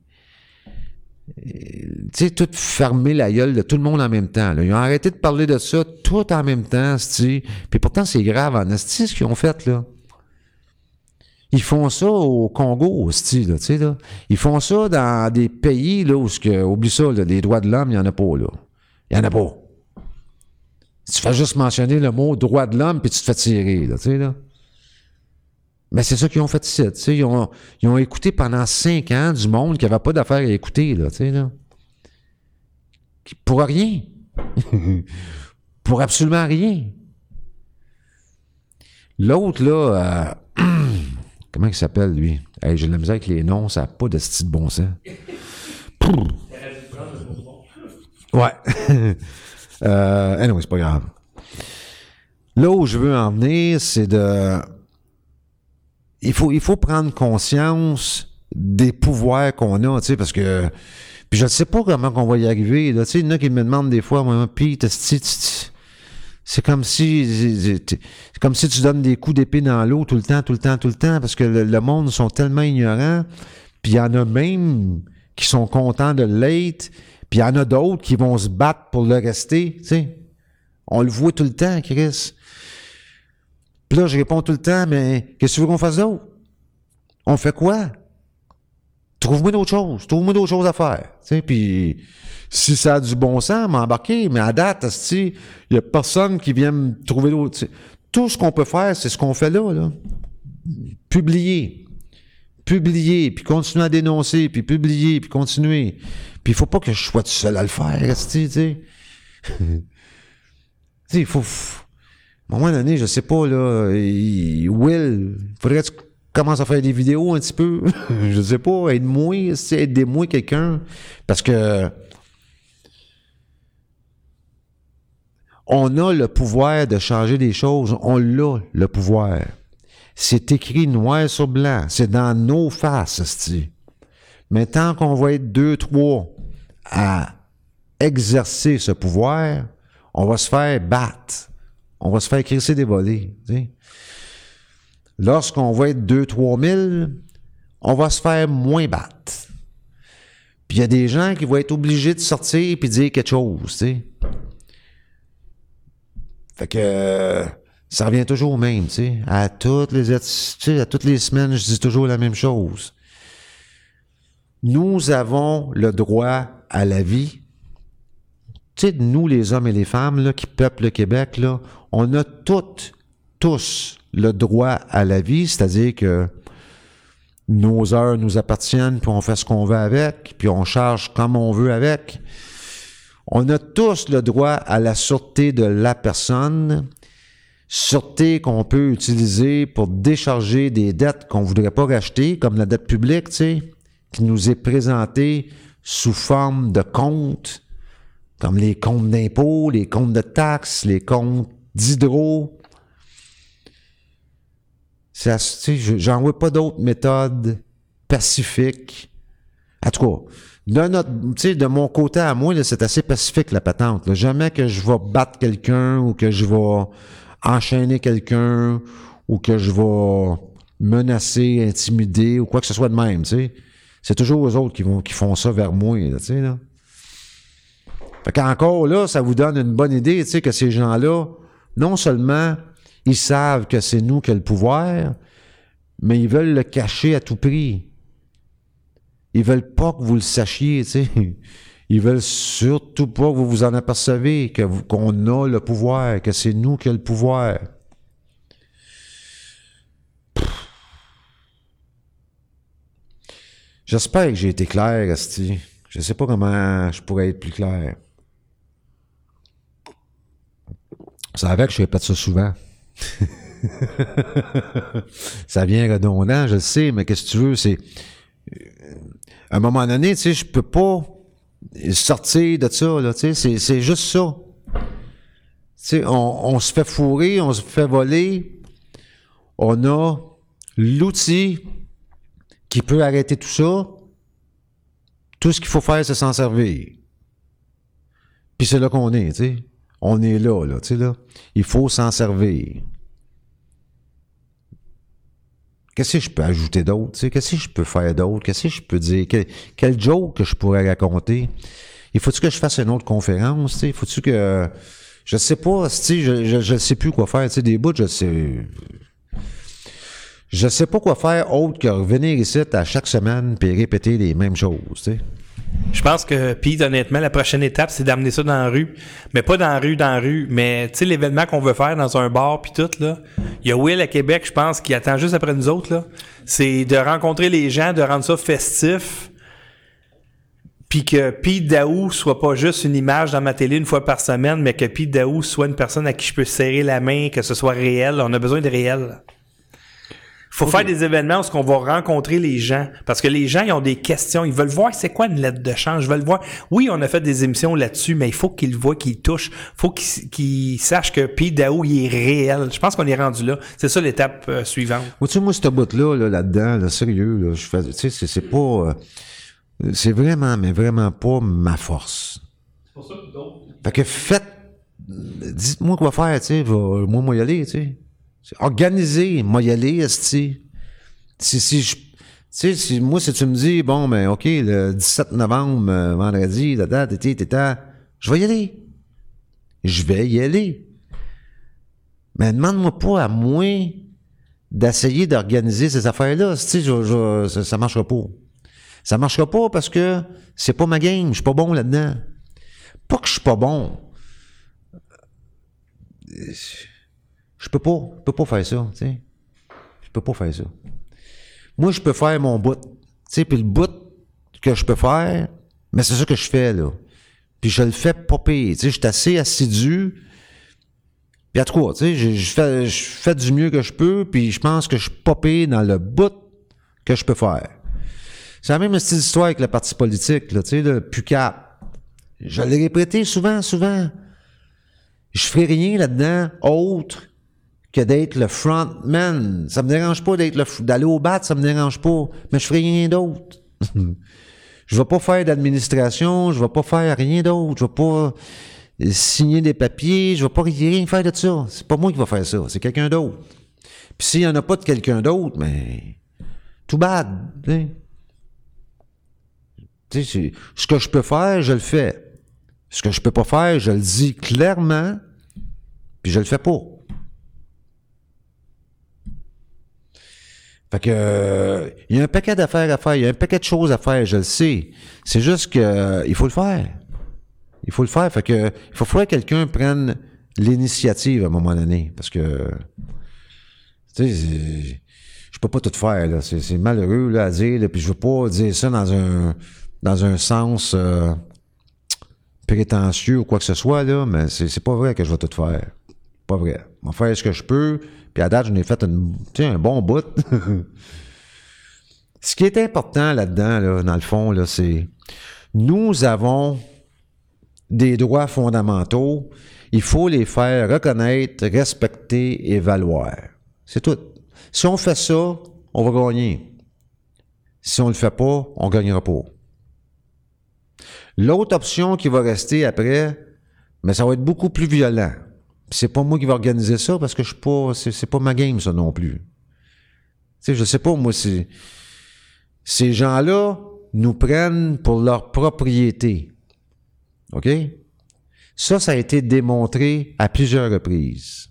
Tu sais, tout fermer la gueule de tout le monde en même temps. Ils ont arrêté de parler de ça tout en même temps. Puis pourtant, c'est grave en esti ce qu'ils ont fait, là. Ils font ça au Congo, sti, là, tu sais, là. Ils font ça dans des pays, là, où, oublie ça, les droits de l'homme, il n'y en a pas, là. Il n'y en a pas. Tu fais juste mentionner le mot droit de l'homme, puis tu te fais tirer, là, tu sais, là. Mais c'est ça qu'ils ont fait ici. Tu sais, ils, ont, ils ont écouté pendant cinq ans du monde qui n'avait pas d'affaires à écouter, là, tu sais, là. Pour rien. pour absolument rien. L'autre, là, euh, comment il s'appelle, lui? Hey, J'ai de la misère avec les noms, ça n'a pas de style de bon sens. Ouais. euh, anyway, c'est pas grave. Là où je veux en venir, c'est de. Il faut, il faut prendre conscience des pouvoirs qu'on a, tu sais, parce que. Puis je ne sais pas comment on va y arriver. Tu sais, il y en a qui me demandent des fois, moi, tu- c'est comme si c'est comme si tu donnes des coups d'épée dans l'eau tout le temps, tout le temps, tout le temps, parce que le, le monde sont tellement ignorants. Puis il y en a même qui sont contents de l'être, puis il y en a d'autres qui vont se battre pour le rester. Tu. On le voit tout le temps, Chris. Puis là, je réponds tout le temps, mais qu'est-ce que tu veux qu'on fasse d'autre? On fait quoi? Trouve-moi d'autres choses. Trouve-moi d'autres choses à faire. Puis si ça a du bon sens, m'embarquer. Mais à date, il n'y a personne qui vient me trouver d'autres. Tout ce qu'on peut faire, c'est ce qu'on fait là, là. Publier. Publier, puis continuer à dénoncer, puis publier, puis continuer. Puis il faut pas que je sois tout seul à le faire, tu sais. tu il faut... À un moment donné, je sais pas, là, il- Will, faudrait que tu commences à faire des vidéos un petit peu. je sais pas, aide-moi, aidez-moi quelqu'un. Parce que on a le pouvoir de changer des choses. On l'a, le pouvoir. C'est écrit noir sur blanc. C'est dans nos faces, esti. Mais tant qu'on va être deux, trois à exercer ce pouvoir, on va se faire battre. On va se faire crisser des volets. Lorsqu'on va être deux, trois mille, on va se faire moins battre. Puis il y a des gens qui vont être obligés de sortir et dire quelque chose. Fait que ça revient toujours au même, tu sais. À toutes les à toutes les semaines, je dis toujours la même chose. Nous avons le droit à la vie. Tu sais, nous, les hommes et les femmes là, qui peuplent le Québec, là, on a toutes, tous le droit à la vie, c'est-à-dire que nos heures nous appartiennent, puis on fait ce qu'on veut avec, puis on charge comme on veut avec. On a tous le droit à la sûreté de la personne, sûreté qu'on peut utiliser pour décharger des dettes qu'on voudrait pas racheter, comme la dette publique, tu sais, qui nous est présentée sous forme de comptes, comme les comptes d'impôts, les comptes de taxes, les comptes d'hydro. J'en vois pas d'autres méthodes pacifique. En tout cas, de, notre, de mon côté à moi, c'est assez pacifique la patente. Jamais que je vais battre quelqu'un ou que je vais enchaîner quelqu'un ou que je vais menacer, intimider ou quoi que ce soit de même. C'est toujours eux autres qui, vont, qui font ça vers moi. Tu sais, là. Fait qu'encore là, ça vous donne une bonne idée, tu sais, que ces gens-là, non seulement ils savent que c'est nous qui avons le pouvoir, mais ils veulent le cacher à tout prix. Ils veulent pas que vous le sachiez, tu sais. Ils veulent surtout pas que vous vous en apercevez, que qu'on a le pouvoir, que c'est nous qui avons le pouvoir. J'espère que j'ai été clair, Asti. Je sais pas comment je pourrais être plus clair. Ça avec que je répète ça souvent. ça vient redondant, je le sais, mais qu'est-ce que tu veux, c'est. euh, À un moment donné, tu sais, je peux pas sortir de ça, là, tu sais, c'est, c'est juste ça. Tu sais, on, on se fait fourrer, on se fait voler, on a l'outil qui peut arrêter tout ça. Tout ce qu'il faut faire, c'est s'en servir. Puis c'est là qu'on est, tu sais. On est là, là, tu sais, là. Il faut s'en servir. Qu'est-ce que je peux ajouter d'autre, tu sais? Qu'est-ce que je peux faire d'autre? Qu'est-ce que je peux dire? Quel, joke que je pourrais raconter? Il faut-tu que je fasse une autre conférence, tu sais? Faut-tu que... Je sais pas, tu sais, je, je sais plus quoi faire, tu sais, des bouts, je sais... Je sais pas quoi faire autre que revenir ici à chaque semaine puis répéter les mêmes choses. Je pense que, Pete, honnêtement, la prochaine étape, c'est d'amener ça dans la rue. Mais pas dans la rue, dans la rue. Mais, tu sais, l'événement qu'on veut faire dans un bar, puis tout, là. Il y a Will à Québec, je pense, qui attend juste après nous autres, là. C'est de rencontrer les gens, de rendre ça festif. Puis que Pete Daou soit pas juste une image dans ma télé une fois par semaine, mais que Pete Daou soit une personne à qui je peux serrer la main, que ce soit réel. On a besoin de réel. Faut faire des événements où on va rencontrer les gens. Parce que les gens, ils ont des questions. Ils veulent voir c'est quoi une lettre de change. Ils veulent voir. Oui, on a fait des émissions là-dessus, mais il faut qu'ils le voient, qu'ils le touchent. faut qu'ils sachent que Pete Daou, il est réel. Je pense qu'on est rendu là. C'est ça l'étape euh, suivante. Moi, tu sais, moi, ce bout-là, là, là-dedans, là, sérieux, là, je fais, tu sais, c'est, c'est pas, euh, c'est vraiment, mais vraiment pas ma force. Fait que faites, dites-moi quoi faire, tu sais, va- moi, moi y aller, tu sais. C'est Organiser, moi y aller, esti. Si, si je, tu sais, si, moi, si tu me dis, bon, ben, OK, le 17 novembre, euh, vendredi, la date, t'étais, je vais y aller. Je vais y aller. Mais demande-moi pas à moi d'essayer d'organiser ces affaires-là. Tu ça, marchera pas. Ça marchera pas parce que c'est pas ma game. Je suis pas bon là-dedans. Pas que je suis pas bon. Je peux pas. Je peux pas faire ça, tu sais. Je peux pas faire ça. Moi, je peux faire mon bout. Tu sais, puis le bout que je peux faire, mais c'est ça que je fais, là. Puis je le fais pas pire. Tu sais, je suis assez assidu. Puis à trois, tu sais, je, je fais, je fais du mieux que je peux, puis je pense que je suis pas dans le bout que je peux faire. C'est la même style d'histoire avec le parti politique, là, tu sais, le PUCAP. Je l'ai répété souvent, souvent. Je ferai rien là-dedans autre que d'être le frontman. Ça me dérange pas d'être le d'aller au bat, ça me dérange pas, mais je ferai rien d'autre. je vais pas faire d'administration, je vais pas faire rien d'autre, je vais pas euh, signer des papiers, je vais pas rien faire de ça. C'est pas moi qui va faire ça, c'est quelqu'un d'autre. Puis s'il y en a pas de quelqu'un d'autre, mais tout bad, tu sais. Tu sais, c'est- ce que je peux faire, je le fais. Ce que je peux pas faire, je le dis clairement, puis je le fais pas. Fait que euh, il y a un paquet d'affaires à faire, il y a un paquet de choses à faire, je le sais. C'est juste que euh, il faut le faire. Il faut le faire. Fait que il faut que quelqu'un prenne l'initiative à un moment donné. Parce que tu sais, je peux pas tout faire. là. C'est, malheureux à dire. Là, puis je veux pas dire ça dans un dans un sens euh, prétentieux ou quoi que ce soit, là, mais c'est, c'est pas vrai que je vais tout faire. Pas vrai. Je vais faire ce que je peux. Puis à date, je n'ai fait un bon bout. ce qui est important là-dedans, là, dans le fond, là, c'est nous avons des droits fondamentaux. Il faut les faire reconnaître, respecter et valoir. C'est tout. Si on fait ça, on va gagner. Si on le fait pas, on gagnera pas. L'autre option qui va rester après, mais ça va être beaucoup plus violent. C'est pas moi qui va organiser ça parce que je suis pas, c'est, c'est pas ma game ça non plus. Tu sais, je sais pas moi c'est ces gens-là nous prennent pour leur propriété. OK? Ça, ça a été démontré à plusieurs reprises.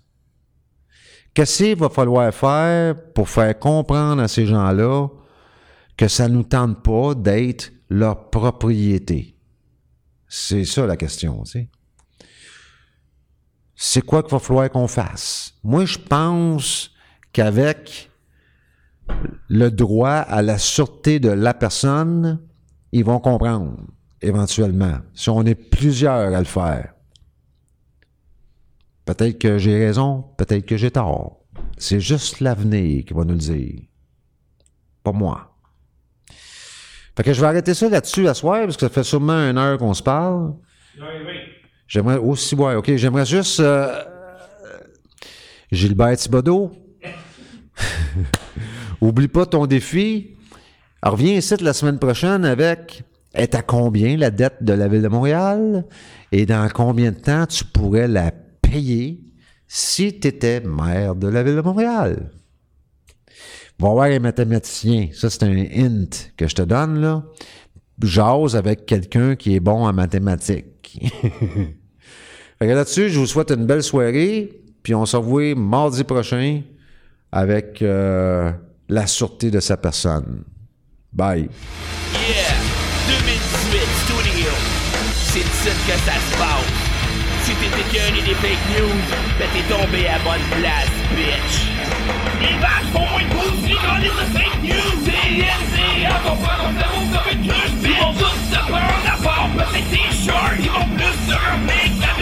Qu'est-ce qu'il va falloir faire pour faire comprendre à ces gens-là que ça ne nous tente pas d'être leur propriété? C'est ça la question, tu sais. C'est quoi qu'il va falloir qu'on fasse? Moi, je pense qu'avec le droit à la sûreté de la personne, ils vont comprendre éventuellement, si on est plusieurs à le faire. Peut-être que j'ai raison, peut-être que j'ai tort. C'est juste l'avenir qui va nous le dire. Pas moi. Fait que je vais arrêter ça là-dessus à soir, parce que ça fait sûrement une heure qu'on se parle. J'aimerais aussi voir, ok, j'aimerais juste euh, Gilbert Thibodeau. Oublie pas ton défi. Alors, reviens ici la semaine prochaine avec est à combien la dette de la Ville de Montréal et dans combien de temps tu pourrais la payer si tu étais maire de la Ville de Montréal? Va voir les mathématiciens. Ça, c'est un hint que je te donne, là. J'ose avec quelqu'un qui est bon en mathématiques. fait que là-dessus, je vous souhaite une belle soirée, puis on se revoit mardi prochain avec euh, la sûreté de sa personne. Bye. Yeah, 2018 Studio. C'est ici que ça se passe. Si t'es écœuré des fake news, ben t'es tombé à bonne place, bitch. Les vaches font moins de pouces, les gars, de fake news. CNCA, ton frère, ton cerveau, comme une cruche, Ils vont tous se prendre à part, peut-être des shorts. Ils vont plus se remettre